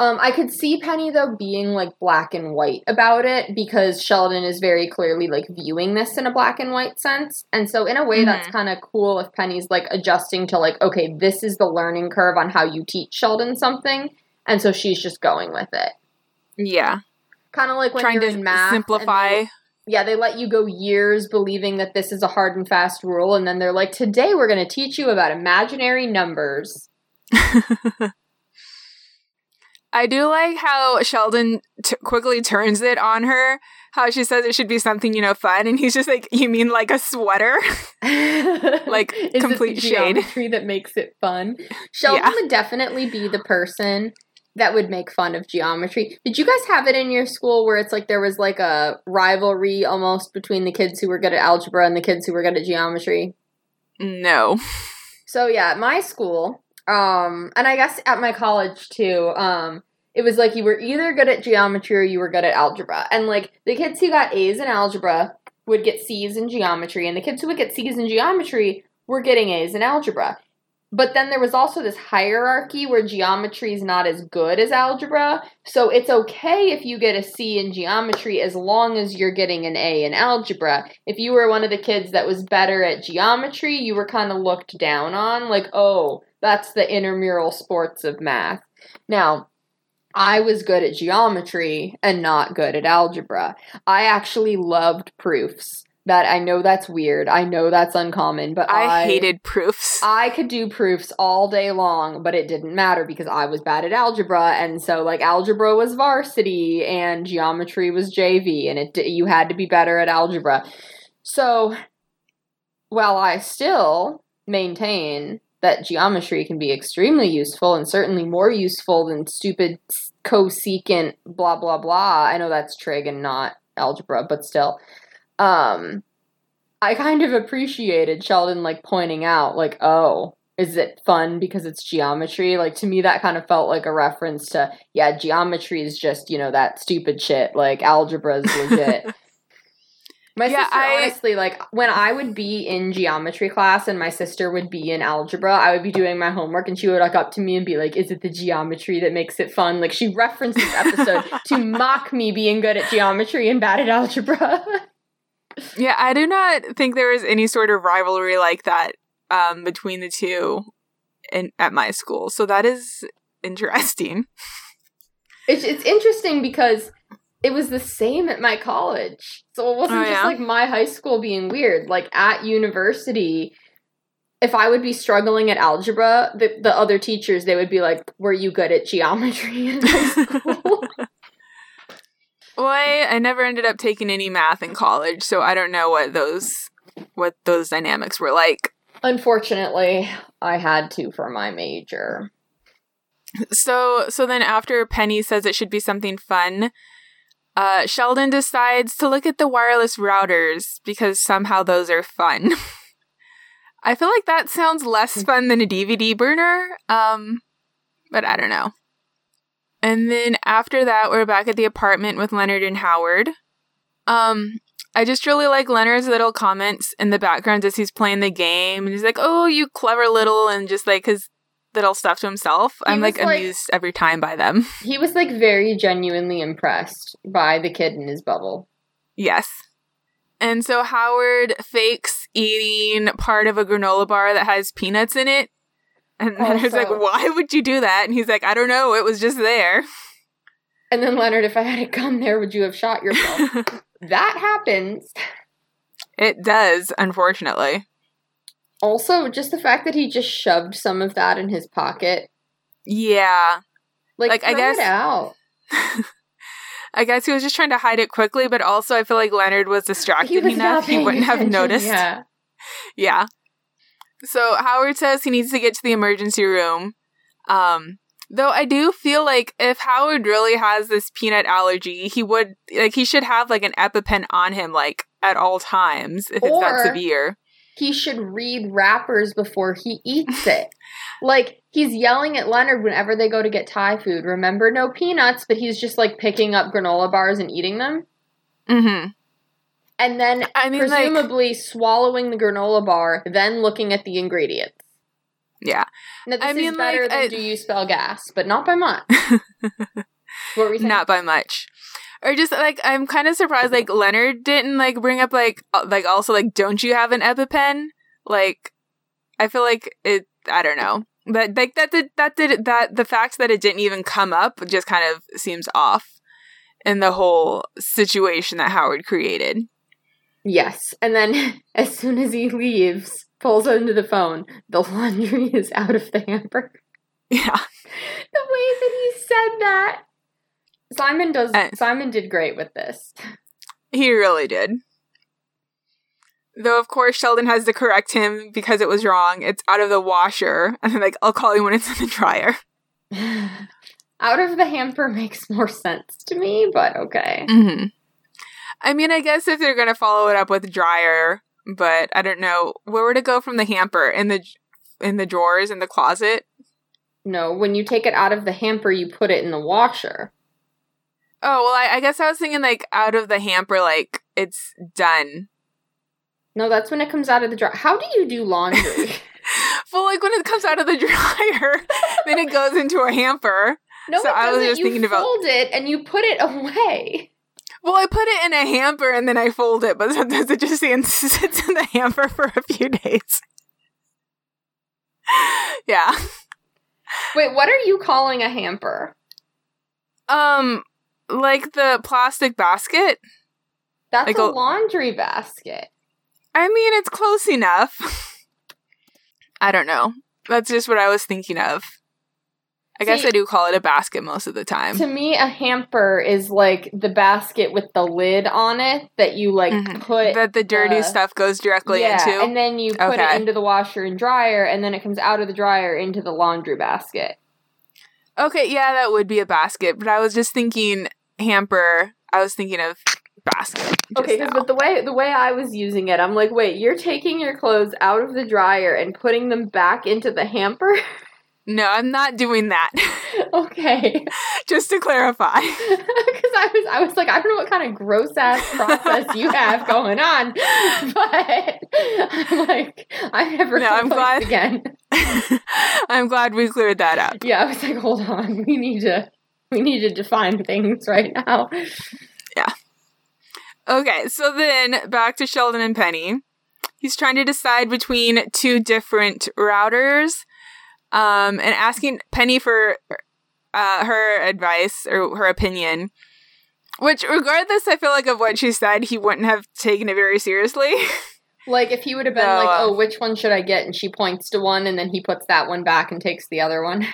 Um, I could see Penny though being like black and white about it because Sheldon is very clearly like viewing this in a black and white sense. And so in a way mm-hmm. that's kind of cool if Penny's like adjusting to like, okay, this is the learning curve on how you teach Sheldon something. And so she's just going with it. Yeah. Kind of like when trying to math simplify yeah, they let you go years believing that this is a hard and fast rule, and then they're like, today we're going to teach you about imaginary numbers. [laughs] I do like how Sheldon t- quickly turns it on her. How she says it should be something you know fun, and he's just like, "You mean like a sweater? [laughs] like complete shade geometry that makes it fun." [laughs] Sheldon yeah. would definitely be the person that would make fun of geometry. Did you guys have it in your school where it's like there was like a rivalry almost between the kids who were good at algebra and the kids who were good at geometry? No. So yeah, at my school, um, and I guess at my college too, um, it was like you were either good at geometry or you were good at algebra. And like the kids who got A's in algebra would get C's in geometry, and the kids who would get C's in geometry were getting A's in algebra. But then there was also this hierarchy where geometry is not as good as algebra. So it's okay if you get a C in geometry as long as you're getting an A in algebra. If you were one of the kids that was better at geometry, you were kind of looked down on, like, oh, that's the intramural sports of math. Now, I was good at geometry and not good at algebra. I actually loved proofs that I know that's weird. I know that's uncommon, but I, I, hated proofs. I could do proofs all day long, but it didn't matter because I was bad at algebra, and so like algebra was varsity and geometry was JV, and it you had to be better at algebra. So, while I still maintain that geometry can be extremely useful and certainly more useful than stupid cosecant blah blah blah. I know that's trig and not algebra, but still um I kind of appreciated Sheldon like pointing out like, "Oh, is it fun because it's geometry?" Like to me that kind of felt like a reference to, yeah, geometry is just, you know, that stupid shit. Like algebra is legit. [laughs] My yeah, sister, I, honestly, like when I would be in geometry class and my sister would be in algebra, I would be doing my homework and she would look up to me and be like, "Is it the geometry that makes it fun?" Like she referenced this episode [laughs] to mock me being good at geometry and bad at algebra. [laughs] yeah, I do not think there is any sort of rivalry like that um, between the two in at my school. So that is interesting. [laughs] It's it's interesting because it was the same at my college. So it wasn't oh, just like my high school being weird. Like at university, if I would be struggling at algebra, the, the other teachers they would be like, "Were you good at geometry in high [laughs] school?" Well, I, I never ended up taking any math in college, so I don't know what those what those dynamics were like. Unfortunately, I had to for my major. So so then after Penny says it should be something fun, uh, Sheldon decides to look at the wireless routers because somehow those are fun. [laughs] I feel like that sounds less [laughs] fun than a DVD burner. Um, but I don't know. And then after that, we're back at the apartment with Leonard and Howard. Um, I just really like Leonard's little comments in the background as he's playing the game. And he's like, oh, you clever little, and just like his little stuff to himself. He I'm like, like amused every time by them. [laughs] He was like very genuinely impressed by the kid in his bubble. Yes. And so Howard fakes eating part of a granola bar that has peanuts in it and Leonard's like, why would you do that? And he's like, I don't know. It was just there. And then Leonard, if I had a gun there, would you have shot yourself? [laughs] that happens. It does, unfortunately. Also, just the fact that he just shoved some of that in his pocket. Yeah. Like, like I guess out. [laughs] I guess he was just trying to hide it quickly, but also I feel like Leonard was distracted he was enough he wouldn't attention, have noticed. Yeah. [laughs] Yeah. So Howard says he needs to get to the emergency room. Um, though I do feel like if Howard really has this peanut allergy, he would like he should have like an EpiPen on him like at all times if or it's that severe. He should read wrappers before he eats it. [laughs] like he's yelling at Leonard whenever they go to get Thai food. Remember, no peanuts, but he's just like picking up granola bars and eating them. Mm-hmm and then I mean, presumably like, swallowing the granola bar, then looking at the ingredients. Yeah. Now, this I mean, is better like, than I, do you spell gas, but not by much. [laughs] what were we saying? Not by much. Or just like I'm kind of surprised like Leonard didn't like bring up like uh, like also like don't you have an EpiPen? Like I feel like it I don't know. But like that did that did that the fact that it didn't even come up just kind of seems off in the whole situation that Howard created. Yes. And then [laughs] as soon as he leaves, pulls into the phone, the [laughs] laundry is out of the hamper. Yeah. [laughs] the way that he said that. Simon does and Simon did great with this. He really did. Though of course Sheldon has to correct him because it was wrong. It's out of the washer. And then like, I'll call you when it's in the dryer. [sighs] out of the hamper makes more sense to me, but okay. Mm-hmm. I mean, I guess if they're gonna follow it up with dryer, but I don't know where would it go from the hamper in the in the drawers in the closet. No, when you take it out of the hamper, you put it in the washer. Oh well, I, I guess I was thinking like out of the hamper, like it's done. No, that's when it comes out of the dryer. How do you do laundry? [laughs] [laughs] Well, like when it comes out of the dryer, [laughs] then it goes into a hamper. No, So I was just you thinking about- fold it and you put it away. Well, I put it in a hamper and then I fold it, but [laughs] sometimes it just sits in the hamper for a few days. [laughs] yeah. Wait, what are you calling a hamper? Um, like the plastic basket. That's Like a a- laundry basket. I mean, it's close enough. [laughs] I don't know. That's just what I was thinking of. I guess See- I do call it a basket most of the time. To me, a hamper is like the basket with the lid on it that you like Mhm. put that the dirty stuff goes directly yeah, into. and then you put Okay. it into the washer and dryer, and then it comes out of the dryer into the laundry basket. okay, yeah, that would be a basket, but I was just thinking hamper. I was thinking of basket. Okay, but the way the way I was using it, I'm like, wait, you're taking your clothes out of the dryer and putting them back into the hamper? [laughs] no, I'm not doing that. [laughs] okay, [laughs] just to clarify. [laughs] because I was I was like, I don't know what kind of gross ass process you have going on, but I'm like, I'm never No, I'm glad- again. I'm glad we cleared that up. Yeah, I was like, hold on, we need to we need to define things right now. Yeah. Okay, so then back to Sheldon and Penny. He's trying to decide between two different routers um, and asking Penny for uh, her advice or her opinion. Which, regardless, I feel like of what she said, he wouldn't have taken it very seriously. [laughs] Like if he would have been No, like, "Oh, which one should I get?" and she points to one, and then he puts that one back and takes the other one.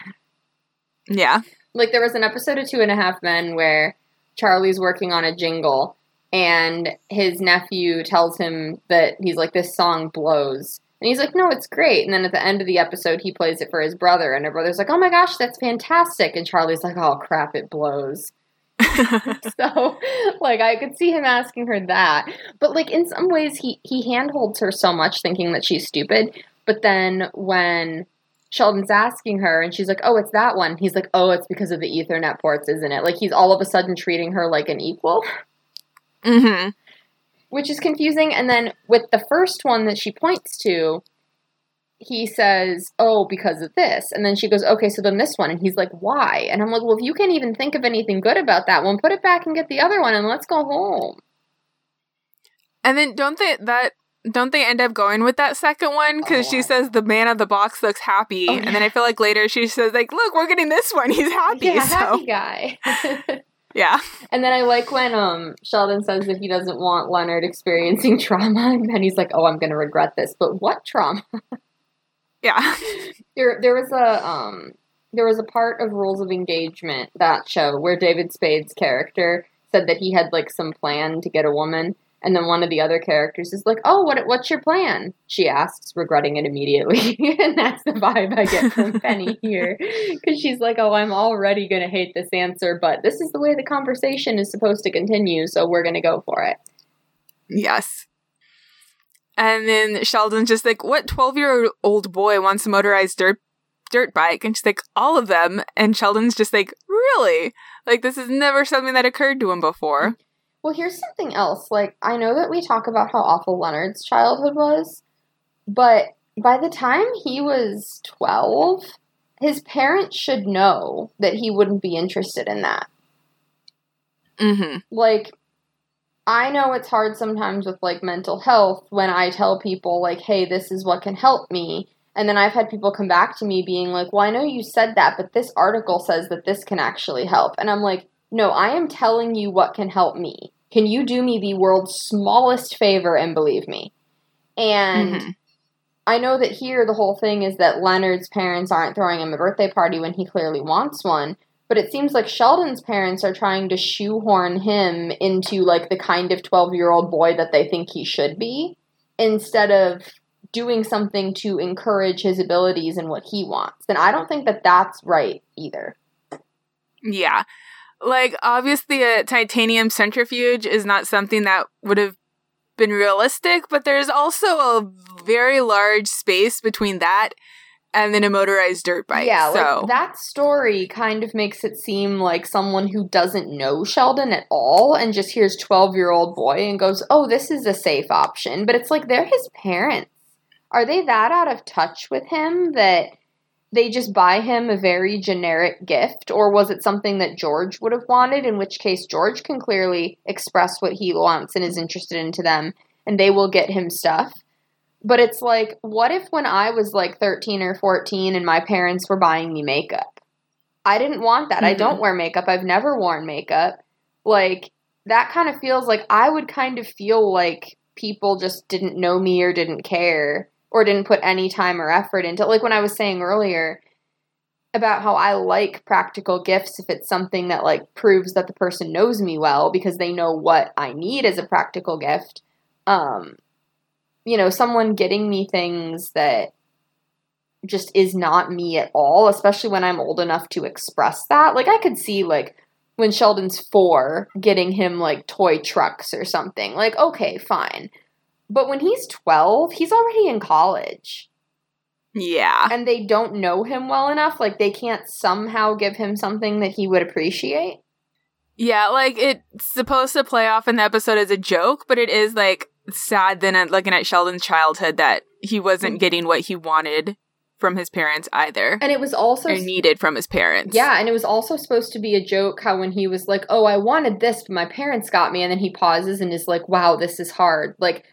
[laughs] yeah. like there was an episode of Two and a Half Men where Charlie's working on a jingle, and his nephew tells him that he's like, "This song blows." And he's like, no, it's great. And then at the end of the episode, he plays it for his brother, and her brother's like, oh my gosh, that's fantastic. And Charlie's like, oh crap, it blows. [laughs] [laughs] so like I could see him asking her that. But like in some ways he he handholds her so much thinking that she's stupid. But then when Sheldon's asking her and she's like, "Oh, it's that one." He's like, "Oh, it's because of the ethernet ports, isn't it?" Like he's all of a sudden treating her like an equal, hmm which is confusing. And then with the first one that she points to, he says, "Oh, because of this." And then she goes, "Okay, so then this one." And he's like, "Why?" And I'm like, "Well, if you can't even think of anything good about that one, put it back and get the other one and let's go home." And then don't they that don't they end up going with that second one because Oh, she I- says the man of the box looks happy, Oh, and then. I feel like later she says like, "Look, we're getting this one. He's happy." Yeah, [laughs] so happy guy. [laughs] yeah, And then I like when um Sheldon says that he doesn't want Leonard experiencing [laughs] trauma, and then he's like, "Oh, I'm gonna regret this." But what trauma? yeah, [laughs] There, there was a um, there was a part of Rules of Engagement that show where David Spade's character said that he had like some plan to get a woman, and then one of the other characters is like, "Oh, what what's your plan?" She asks, regretting it immediately, [laughs] and that's the vibe I get from [laughs] Penny here, because she's like, "Oh, I'm already gonna hate this answer, but this is the way the conversation is supposed to continue, so we're gonna go for it." yes. And then Sheldon's just like, "What twelve year old boy wants a motorized dirt dirt bike?" And she's like, "All of them." And Sheldon's just like, "Really? Like this is never something that occurred to him before." Well, here's something else. Like, I know that we talk about how awful Leonard's childhood was, but by the time he was 12, his parents should know that he wouldn't be interested in that. Mm-hmm. Like, I know it's hard sometimes with like mental health when I tell people, like, hey, this is what can help me. And then I've had people come back to me being like, well, I know you said that, but this article says that this can actually help. And I'm like, no, I am telling you what can help me. Can you do me the world's smallest favor and believe me? And Mhm. I know that here the whole thing is that Leonard's parents aren't throwing him a birthday party when he clearly wants one. But it seems like Sheldon's parents are trying to shoehorn him into like the kind of 12 year old boy that they think he should be instead of doing something to encourage his abilities and what he wants. And I don't think that that's right either. Yeah. Like, obviously, a titanium centrifuge is not something that would have been realistic, but there's also a very large space between that and then a motorized dirt bike. yeah, so, like that story kind of makes it seem like someone who doesn't know Sheldon at all and just hears 12 year old boy and goes, oh, this is a safe option. But it's like they're his parents. are they that out of touch with him that they just buy him a very generic gift? Or was it something that George would have wanted, in which case George can clearly express what he wants and is interested in to them, and they will get him stuff? But it's like, what if when I was like 13 or 14 and my parents were buying me makeup? I didn't want that. Mm-hmm. I don't wear makeup. I've never worn makeup. Like, that kind of feels like I would kind of feel like people just didn't know me or didn't care or didn't put any time or effort into like when I was saying earlier about how I like practical gifts if it's something that like proves that the person knows me well because they know what I need as a practical gift. Um you know, someone getting me things that just is not me at all, especially when I'm old enough to express that. Like I could see like when Sheldon's 4 getting him like toy trucks or something. Like okay, fine. But when he's 12, he's already in college. Yeah. And they don't know him well enough. Like, they can't somehow give him something that he would appreciate. Yeah, like, it's supposed to play off in the episode as a joke, but it is, like, sad then at looking at Sheldon's childhood that he wasn't mm-hmm. getting what he wanted from his parents either. And it was also or needed from his parents. Yeah, and it was also supposed to be a joke how when he was like, "Oh, I wanted this, but my parents got me." And then he pauses and is like, "Wow, this is hard." Like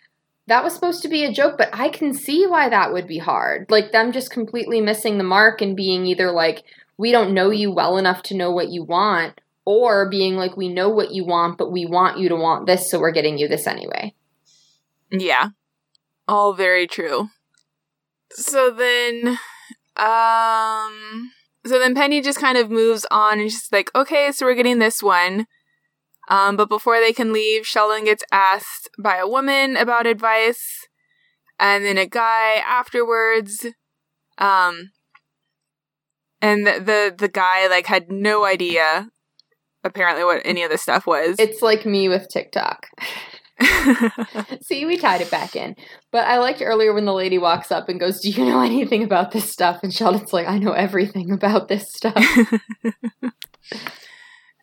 that was supposed to be a joke, but I can see why that would be hard. Like them just completely missing the mark and being either like, we don't know you well enough to know what you want, or being like, we know what you want, but we want you to want this, so we're getting you this anyway. Yeah. All very true. So then, um, so then Penny just kind of moves on and she's like, okay, so we're getting this one. Um, but before they can leave, Sheldon gets asked by a woman about advice, and then a guy afterwards. Um, and the, the the guy like had no idea, apparently, what any of this stuff was. It's like me with TikTok. [laughs] See, we tied it back in. But I liked earlier when the lady walks up and goes, Do you know anything about this stuff? And Sheldon's like, I know everything about this stuff. [laughs]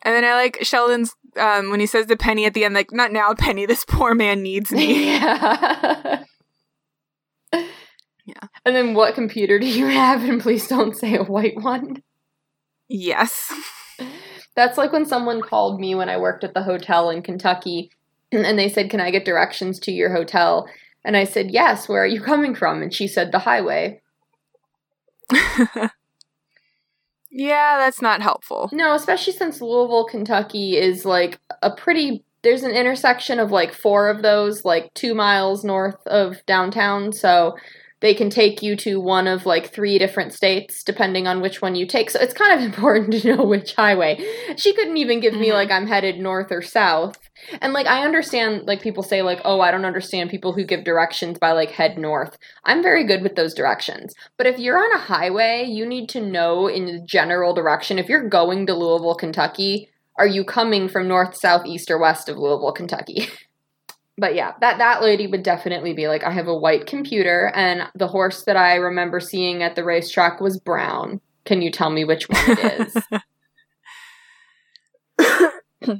And then I like Sheldon's um, when he says to Penny at the end, like, "Not now, Penny. This poor man needs me." [laughs] yeah. yeah. And then, what computer do you have? And please don't say a white one. Yes. That's like when someone called me when I worked at the hotel in Kentucky, and they said, "Can I get directions to your hotel?" And I said, "Yes. Where are you coming from?" And she said, "The highway." [laughs] Yeah, that's not helpful. No, especially since Louisville, Kentucky is like a pretty there's an intersection of like four of those like 2 miles north of downtown, so they can take you to one of like three different states depending on which one you take. So it's kind of [laughs] important to know which highway. She couldn't even give mm-hmm. me like I'm headed north or south. And like I understand like people say like oh I don't understand people who give directions by like head north. I'm very good with those directions. But if you're on a highway, you need to know in the general direction if you're going to Louisville, Kentucky, are you coming from north, south, east or west of Louisville, Kentucky? but yeah, that that lady would definitely be like, I have a white computer, and the horse that I remember seeing at the racetrack was brown. Can you tell me which one it is?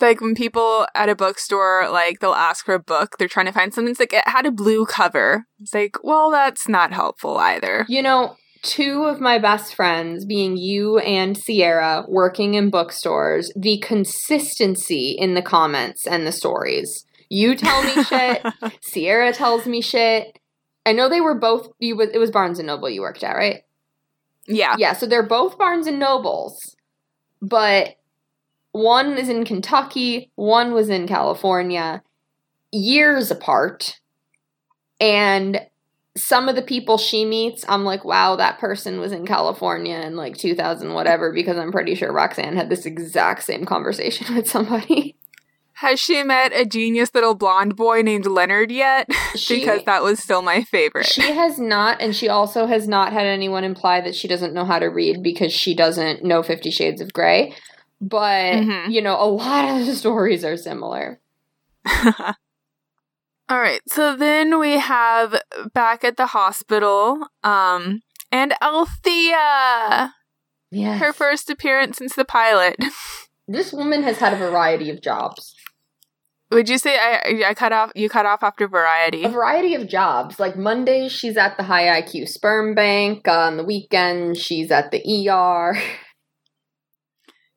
Like when people at a bookstore like they'll ask for a book, they're trying to find something. It's like it had a blue cover. It's like, well, that's not helpful either. You know, two of my best friends, being you and Sierra, working in bookstores, the consistency in the comments and the stories. You tell me shit. [laughs] Sierra tells me shit. I know they were both. You it was Barnes and Noble you worked at, right? Yeah, yeah. So they're both Barnes and Nobles, but one is in Kentucky, one was in California, years apart, and some of the people she meets, I'm like, wow, that person was in California in like 2000, whatever, because I'm pretty sure Roxanne had this exact same conversation [laughs] with somebody. Has she met a genius little blonde boy named Leonard yet? [laughs] She, because that was still my favorite. She has not, and she also has not had anyone imply that she doesn't know how to read because she doesn't know Fifty Shades of Grey. But, mm-hmm. you know, a lot of the [laughs] stories are similar. [laughs] All right. So then we have back at the hospital, um, and Althea. Yeah. Her first appearance since the pilot. [laughs] This woman has had a variety of jobs. Would you say I I cut off you cut off after variety? A variety of jobs. Like Mondays, she's at the high IQ sperm bank. On the weekend, she's at the ER.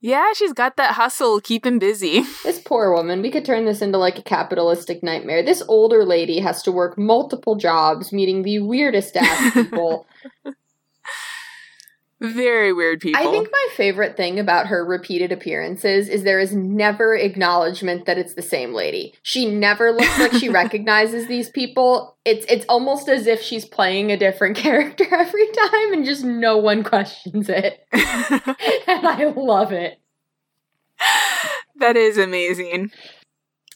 Yeah, she's got that hustle, keeping busy. [laughs] This poor woman, we could turn this into like a capitalistic nightmare. This older lady has to work multiple jobs, meeting the weirdest ass people. [laughs] Very weird people. I think my favorite thing about her repeated appearances is there is never acknowledgement that it's the same lady. She never looks like she [laughs] recognizes these people. It's it's almost as if she's playing a different [laughs] character every time and just no one questions it. [laughs] and I love it. that is amazing.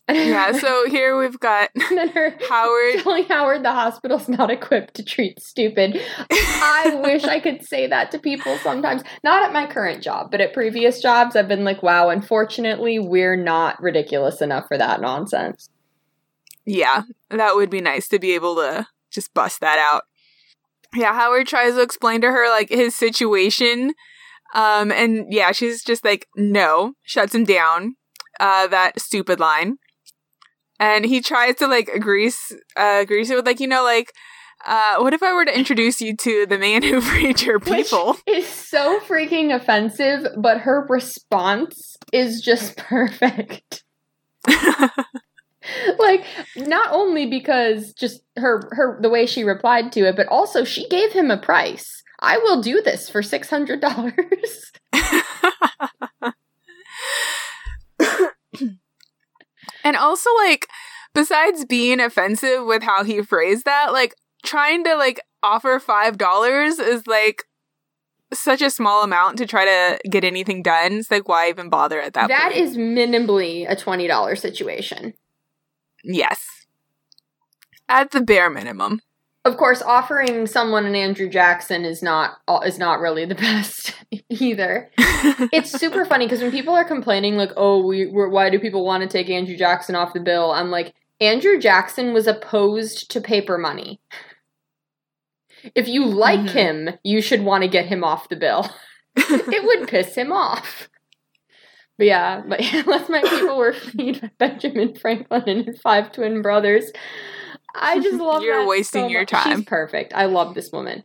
Yeah, [laughs] so here we've got And then her Howard. telling Howard the hospital's not equipped to treat stupid. I [laughs] wish I could say that to people sometimes. Not at my current job, but at previous jobs, I've been like, wow, unfortunately, we're not ridiculous enough for that nonsense. Yeah, that would be nice to be able to just bust that out. Yeah, Howard tries to explain to her like his situation. Um and yeah, she's just like no, shuts him down. Uh that stupid line. And he tries to like grease uh grease it with like, you know, like uh what if I were to introduce you to the man who [laughs] freed your people? Which is so freaking offensive, but her response is just [laughs] perfect. [laughs] like not only because just her her the way she replied to it, but also she gave him a price. I will do this for six hundred dollars. And also, like, besides being offensive with how he phrased that, like, trying to, like, offer $5 is, like, such a small amount to try to get anything done. It's like, why even bother at that That point? is minimally a twenty dollar situation. Yes. At the bare minimum. Of course, offering someone an Andrew Jackson is not is not really the [laughs] best either. it's super funny because when people are complaining like, "Oh, we we're, why do people want to take Andrew Jackson off the bill?" I'm like, Andrew Jackson was opposed to paper money. If you like Mhm. him, you should want to get him off the bill. [laughs] it would piss him off. But yeah, but [laughs] unless my people were freed by Benjamin Franklin and his five twin brothers, I [laughs] just love. You're that wasting so your much. time. She's perfect. I love this woman.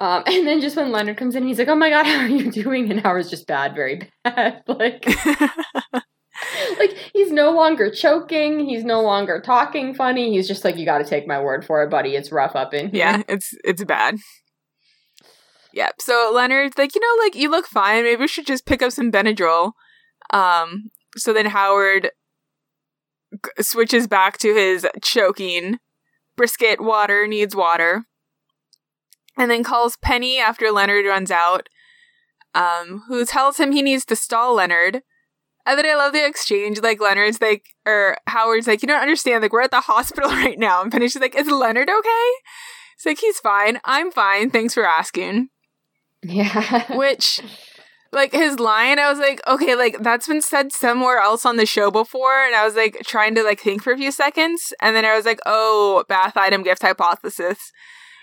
Um, and then just when Leonard comes in, he's like, "Oh my god, [laughs] how are you doing?" And Howard's just bad, very bad. [laughs] like, like he's no longer choking. He's no longer talking funny. He's just like, "You got to take my word for it, buddy. It's rough up in here." yeah, it's it's bad. Yep. So Leonard's like, you know, like you look fine. Maybe we should just pick up some Benadryl. Um. So then Howard g- switches back to his choking. Brisket water needs water, and then calls Penny after Leonard runs out. Um, who tells him he needs to stall Leonard. And then I love the exchange. Like Leonard's like, or Howard's like, you don't understand. Like we're at the [laughs] hospital right now, and Penny's like, is Leonard okay? It's like he's fine. I'm fine. Thanks for asking. Yeah. [laughs] Which, like his line, I was like, okay, like that's been said somewhere else on the show before, and I was like trying to like think for a few seconds, and then I was like, oh, bath item gift hypothesis.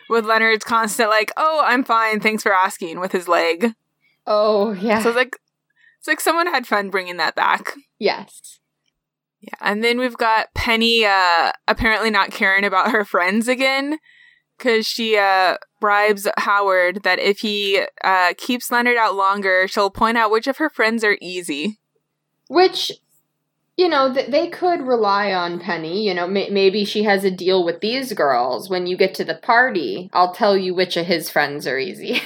With Leonard's constant like, oh, I'm fine. Thanks for asking. With his leg, oh yeah. so it's like, it's like someone had fun bringing that back. yes. Yeah, and then we've got Penny uh apparently not caring about her friends again cuz she uh bribes Howard that if he uh keeps Leonard out longer, she'll point out which of her friends are easy. Which, you know, th- they could rely on Penny. You know, may- maybe she has a deal with these girls. When you get to the party, I'll tell you which of his friends are easy.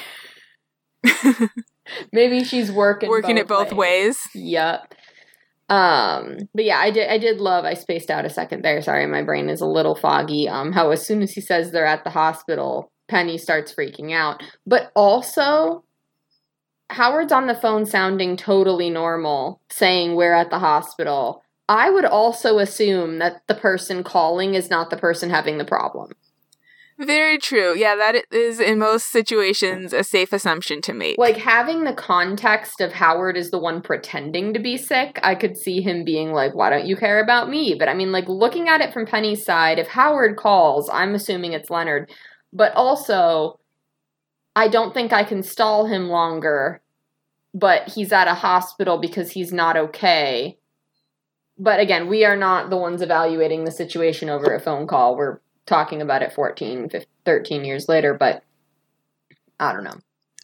[laughs] maybe she's working Working it both ways. Yep. Um, but yeah, I did I did love I spaced out a second there. Sorry, my brain is a little foggy. Um, how as soon as he says they're at the hospital, Penny starts freaking out. But also Howard's on the phone sounding totally normal, saying we're at the hospital. I would also assume that the person calling is not the person having the problem. Very true. Yeah, that is in most situations a safe assumption to make. Like having the context of Howard is the one pretending to be sick, I could see him being like, "Why don't you care about me?" But I mean, like looking at it from Penny's side, if Howard calls, I'm assuming it's Leonard. But also, I don't think I can stall him longer. But he's at a hospital because he's not okay. but again, we are not the ones evaluating the situation over a phone call. We're talking about it 14, 15, 13 years later, but I don't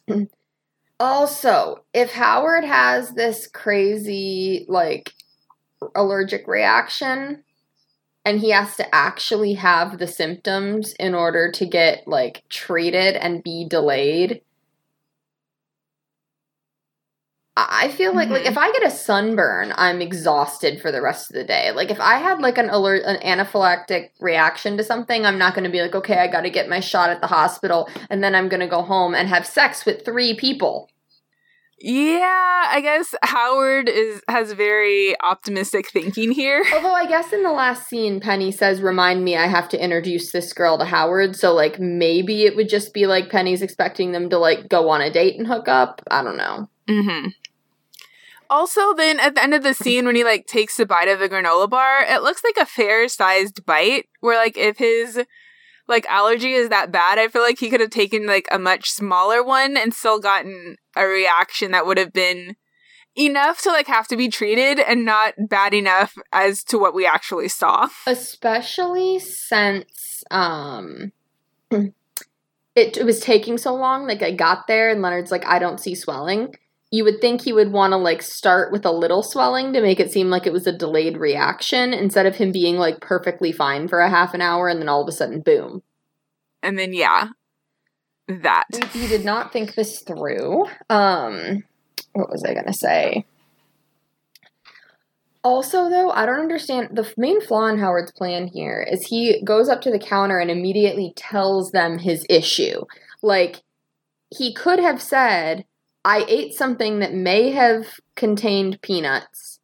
know. [clears throat] also, if Howard has this crazy, like, allergic reaction and he has to actually have the symptoms in order to get, like, treated and be delayed, I feel like mm-hmm. like if I get a sunburn, I'm exhausted for the rest of the day. Like if I had like an alert an anaphylactic reaction to something, I'm not going to be like, "Okay, I got to get my shot at the hospital and then I'm going to go home and have sex with 3 people." Yeah, I guess Howard is has very optimistic thinking here. [laughs] Although I guess in the last scene Penny says remind me I have to introduce this girl to Howard, so like maybe it would just be like Penny's expecting them to like go on a date and hook up. I don't know. Mhm. Also, then at the end of the scene, when he like takes a bite of the granola bar, it looks like a fair sized bite. Where like if his like allergy is that bad, I feel like he could have taken like a much smaller one and still gotten a reaction that would have been enough to like have to be treated and not bad enough as to what we actually saw. Especially since um [clears throat] it, it was taking so long. Like I got there and Leonard's like, I don't see swelling you would think he would want to like start with a little swelling to make it seem like it was a delayed reaction instead of him being like perfectly fine for a half an hour and then all of a sudden boom. And then yeah. That. He, he did not think this through. Um what was i gonna say? Also though i don't understand the main flaw in howard's plan here is he goes up to the counter and immediately tells them his issue. Like he could have said I ate something that may have contained peanuts.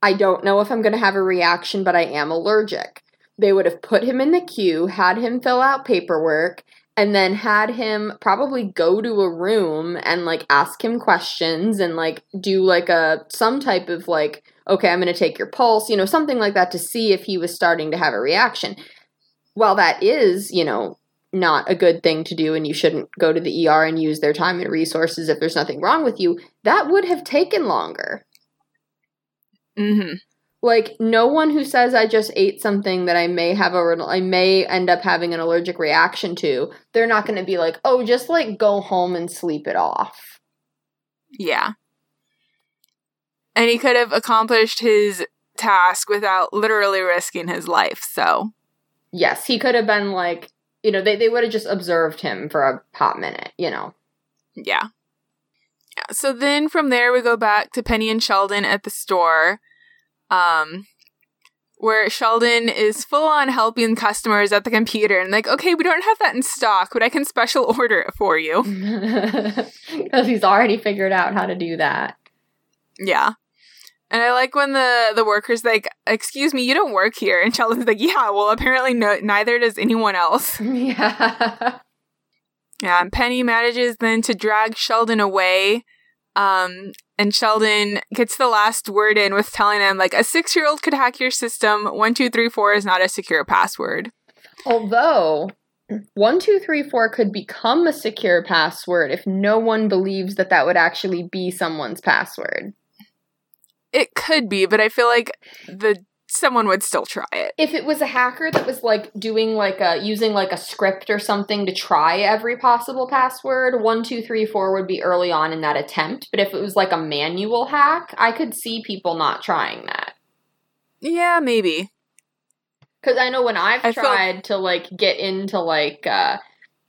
I don't know if I'm going to have a reaction, but I am allergic. They would have put him in the queue, had him fill out paperwork, and then had him probably go to a room and like ask him questions and like do like a some type of like okay i'm going to take your pulse you know something like that to see if he was starting to have a reaction while that is you know not a good thing to do and you shouldn't go to the ER and use their time and resources if there's nothing wrong with you, that would have taken longer. Mhm. Like no one who says I just ate something that I may have a I may end up having an allergic reaction to, they're not going to be like, "Oh, just like go home and sleep it off." Yeah. And he could have accomplished his task without literally risking his life, so. Yes, he could have been like, you know, they, they would have just observed him for a hot minute, you know. Yeah. Yeah. So then from there we go back to Penny and Sheldon at the store. Um where Sheldon is full on helping customers at the computer and like, okay, we don't have that in stock, but I can special [laughs] order it for you. [laughs] Because he's already figured out how to do that. Yeah. And I like when the the workers like, "Excuse me, you don't work here." And Sheldon's like, "Yeah, well, apparently no, neither does anyone else." [laughs] Yeah. Yeah, and Penny manages then to drag Sheldon away. Um, and Sheldon gets the last word in with telling him like a six year old could hack your system. One two three four is not a secure password. Although one two three four could become a secure password if no one believes that that would actually be someone's password. It could be, but I feel like the someone would still try it. If it was a hacker that was like doing like a using like a script or something to try every possible password, one, two, three, four would be early on in that attempt. But if it was like a manual hack, I could see people not trying that. Yeah, maybe. Because I know when I've I tried to like get into like uh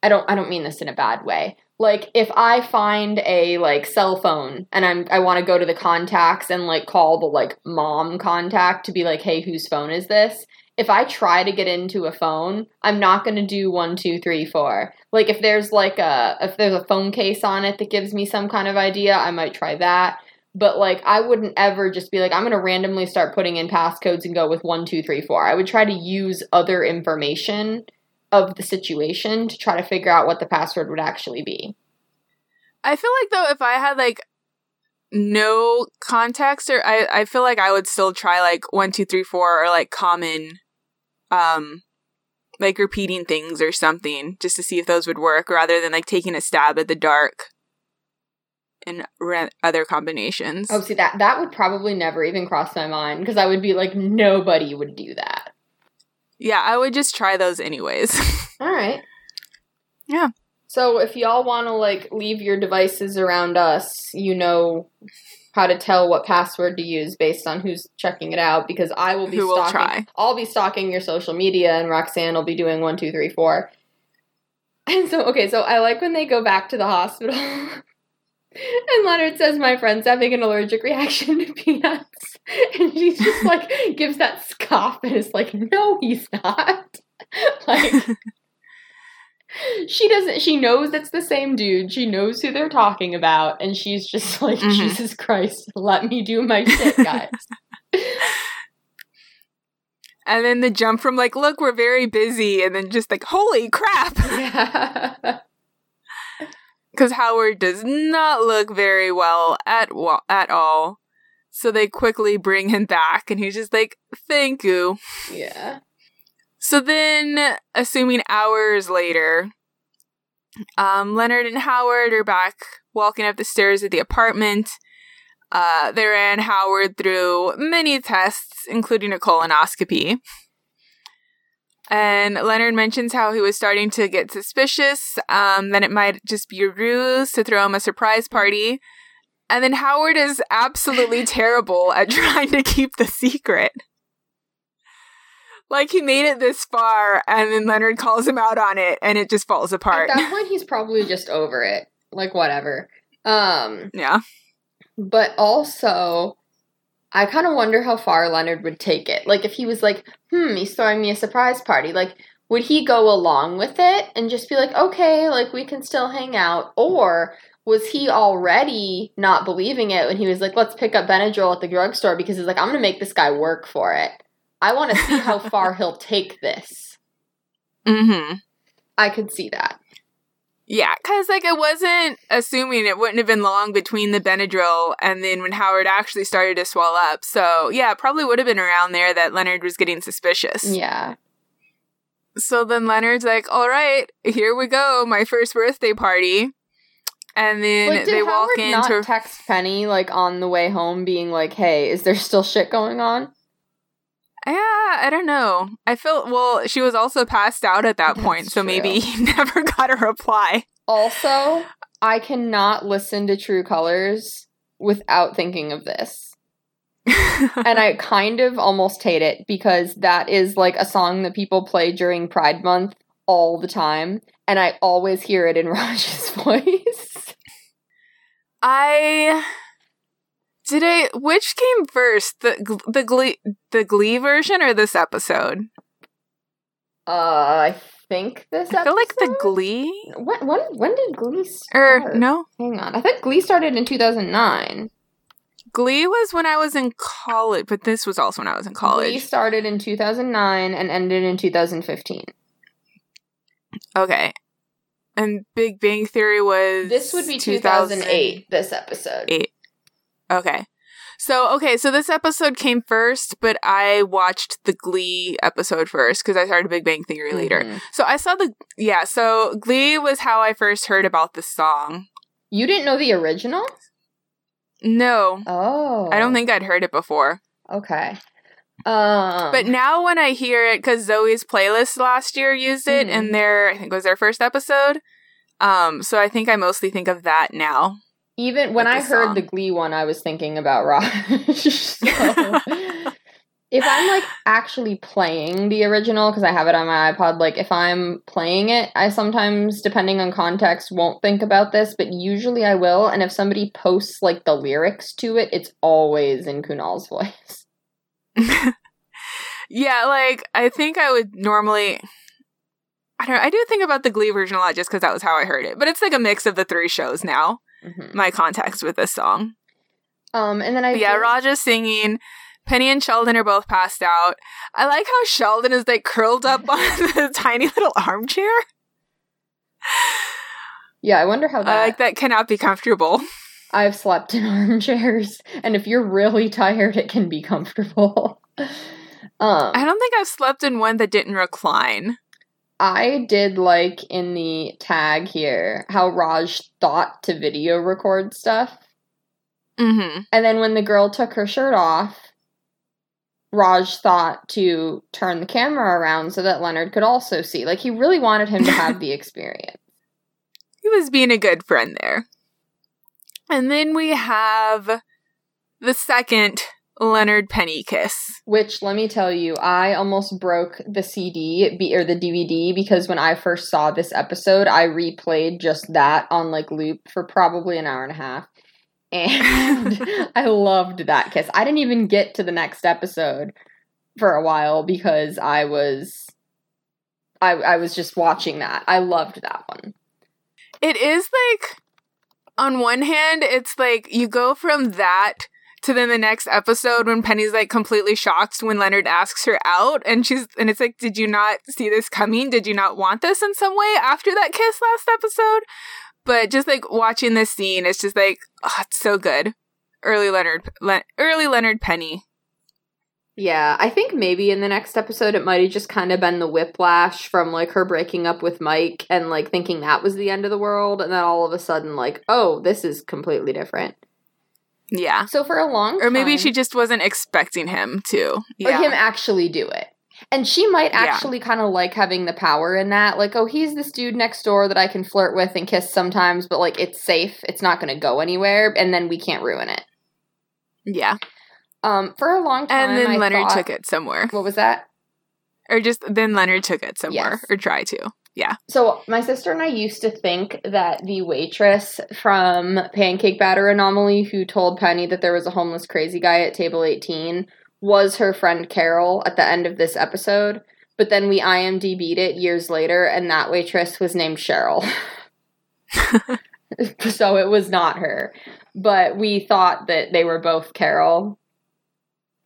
I don't I don't mean this in a bad way like if i find a like cell phone and i'm i want to go to the contacts and like call the like mom contact to be like hey whose phone is this? If i try to get into a phone i'm not going to do one two three four. Like if there's like a if there's a phone case on it that gives me some kind of idea i might try that. But like i wouldn't ever just be like i'm going to randomly start putting in passcodes and go with one two three four. I would try to use other information of the situation to try to figure out what the password would actually be. I feel like though if I had like no context or I, I feel like I would still try like one, two, three, four or like common um like repeating things or something just to see if those would work rather than like taking a stab at the dark and re- other combinations. Oh, see that that would probably never even cross my mind because I would be like, nobody would do that. Yeah, I would just try those anyways. [laughs] All right. Yeah. So if y'all want to like leave your devices around us, you know how to tell what password to use based on who's checking it out because I will be Who will stalking. try. I'll be stalking your social media, and Roxanne will be doing one, two, three, four. [laughs] And so, okay, so I like when they go back to the hospital, [laughs] and Leonard says, "My friend's having an allergic reaction to peanuts," and she just like gives that scoff and is like, "No, he's not." [laughs] like she doesn't she knows it's the same dude she knows who they're talking about and she's just [laughs] like Mhm. jesus christ let me do my shit guys [laughs] and then the jump from like, look, we're very busy, and then just like, holy crap! yeah Because Howard does not look very well at wa- at all. So they quickly bring him back, and he's just like, thank you. yeah So then, assuming hours later, um, Leonard and Howard are back walking up the stairs of the apartment. Uh, they ran Howard through many tests, including a colonoscopy. And Leonard mentions how he was starting to get suspicious, um, that it might just be a ruse to throw him a surprise party. And then Howard is absolutely [laughs] terrible at trying to keep the secret. Like he made it this far, and then Leonard calls him out on it, and it just falls apart. at that point he's probably just over it like whatever um [laughs] yeah. but also i kind of wonder how far leonard would take it. Like if he was like hmm he's throwing me a surprise party like would he go along with it and just be like okay like we can still hang out or was he already not believing it when he was like let's pick up benadryl at the drugstore because he's like i'm gonna make this guy work for it. I want to see how far [laughs] he'll take this. Mm-hmm. i could see that Yeah, because like it wasn't assuming it wouldn't have been long between the Benadryl and then when Howard actually started to swell up. So yeah, it probably would have been around there that Leonard was getting suspicious. yeah So then Leonard's like, "All right, here we go, my first birthday party," and then Like, they walk Howard not into. text Penny like on the way home, being like, "Hey, is there still shit going on?" Yeah, I don't know. I feel well. She was also passed out at that That's point, so maybe [laughs] he never got a reply. Also, I cannot listen to True Colors without thinking of this, [laughs] and I kind of almost hate it because that is like a song that people play during Pride Month all the time, and I always hear it in [laughs] Raj's voice. I did I which came first the the glee the glee version or this episode Uh, I think this. I feel like the glee When when when did Glee or start? no Hang on. I think Glee started in 2009. glee was when I was in college but this was also when I was in college. Glee started in 2009 and ended in 2015. okay and Big Bang Theory was This would be 2000 2008, this episode. eight. Okay. So, okay, so this episode came first, but I watched the Glee episode first because I started Big Bang Theory later. Mhm. So I saw the, yeah, so Glee was how I first heard about the song. You didn't know the original? No, Oh. I don't think I'd heard it before. Okay. Um, But now when I hear it, because Zoey's playlist last year used it Mhm. in their, I think it was their first episode. Um, so I think I mostly think of that now. Even when I heard song. the Glee one, I was thinking about Raj. [laughs] so, [laughs] if I'm like actually playing the original, because I have it on my iPod, like if I'm playing it, I sometimes, depending on context, won't think about this, but usually I will. And if somebody posts like the lyrics to it, it's always in Kunal's voice. [laughs] Yeah, like I think I would normally. I don't know. I do think about the Glee version a lot just because that was how I heard it. But it's like a mix of the three shows now. Mhm. My context with this song. Um, and then I But yeah, did- Raja's singing. Penny and Sheldon are both passed out. I like how Sheldon is like curled up [laughs] on the tiny little armchair. yeah, I wonder how that. I like that cannot be comfortable. I've slept in [laughs] armchairs, and if you're really tired, it can be comfortable. [laughs] um, I don't think I've slept in one that didn't recline. I did like in the tag here how Raj thought to video record stuff. Mm-hmm. And then when the girl took her shirt off, Raj thought to turn the camera around so that Leonard could also see. Like he really wanted him to have [laughs] the experience. He was being a good friend there. And then we have the second Leonard Penny kiss. Which let me tell you, I almost broke the CD or the DVD because when I first saw this episode, I replayed just that on like loop for probably an hour and a half. And [laughs] I loved that kiss. I didn't even get to the next episode for a while because I was I I was just watching that. I loved that one. It is like, on one hand, it's like you go from that to then the next episode when Penny's like completely shocked when Leonard asks her out, and she's and it's like, did you not see this coming? Did you not want this in some way after that kiss last episode? But just like watching this scene, it's just like, oh, it's so good. Early Leonard, Le- early Leonard Penny. Yeah, I think maybe in the next episode it might have just kind of been the whiplash from like her breaking up with Mike and like thinking that was the end of the world, and then all of a sudden like, oh, this is completely different. Yeah. So for a long Or maybe time- she just wasn't expecting him to. or him actually do it. And she might Yeah. actually kind of like having the power in that. Like, oh, he's this dude next door that I can flirt with and kiss sometimes, but like it's safe. It's not going to go anywhere, and then we can't ruin it. yeah. Um, for a long time, And then I Leonard thought- took it somewhere. What was that? Or just then Leonard took it somewhere. Yes. Or try to. Yeah. So my sister and I used to think that the waitress from Pancake Batter Anomaly, who told Penny that there was a homeless crazy guy at table eighteen, was her friend Carol at the end of this episode. But then we IMDb'd it years later, and that waitress was named Cheryl. [laughs] [laughs] so it was not her. But we thought that they were both Carol.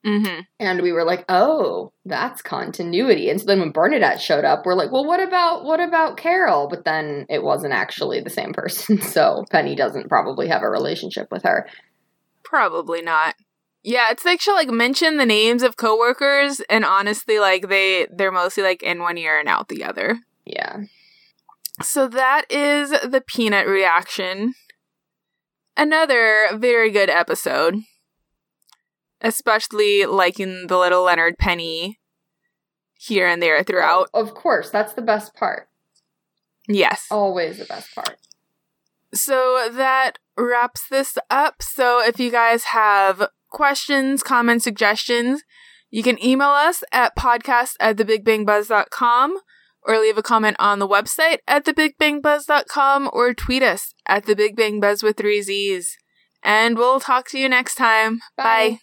Mm-hmm. And we were like, oh, that's continuity. And so then when Bernadette showed up, we're like, well, what about what about Carol? But then it wasn't actually the same person. [laughs] So Penny doesn't probably have a relationship with her. Probably not. Yeah, it's like she'll like mention the names of coworkers, and honestly, like they they're mostly like in one ear and out the other. Yeah. So that is the peanut reaction. Another very good episode. Especially liking the little Leonard Penny here and there throughout. Of course, that's the best part. Yes. Always the best part. So that wraps this up. So if you guys have questions, comments, suggestions, you can email us at podcast at thebigbangbuzz.com or leave a comment on the website at thebigbangbuzz.com or tweet us at thebigbangbuzz with three Z's. And we'll talk to you next time. Bye. Bye.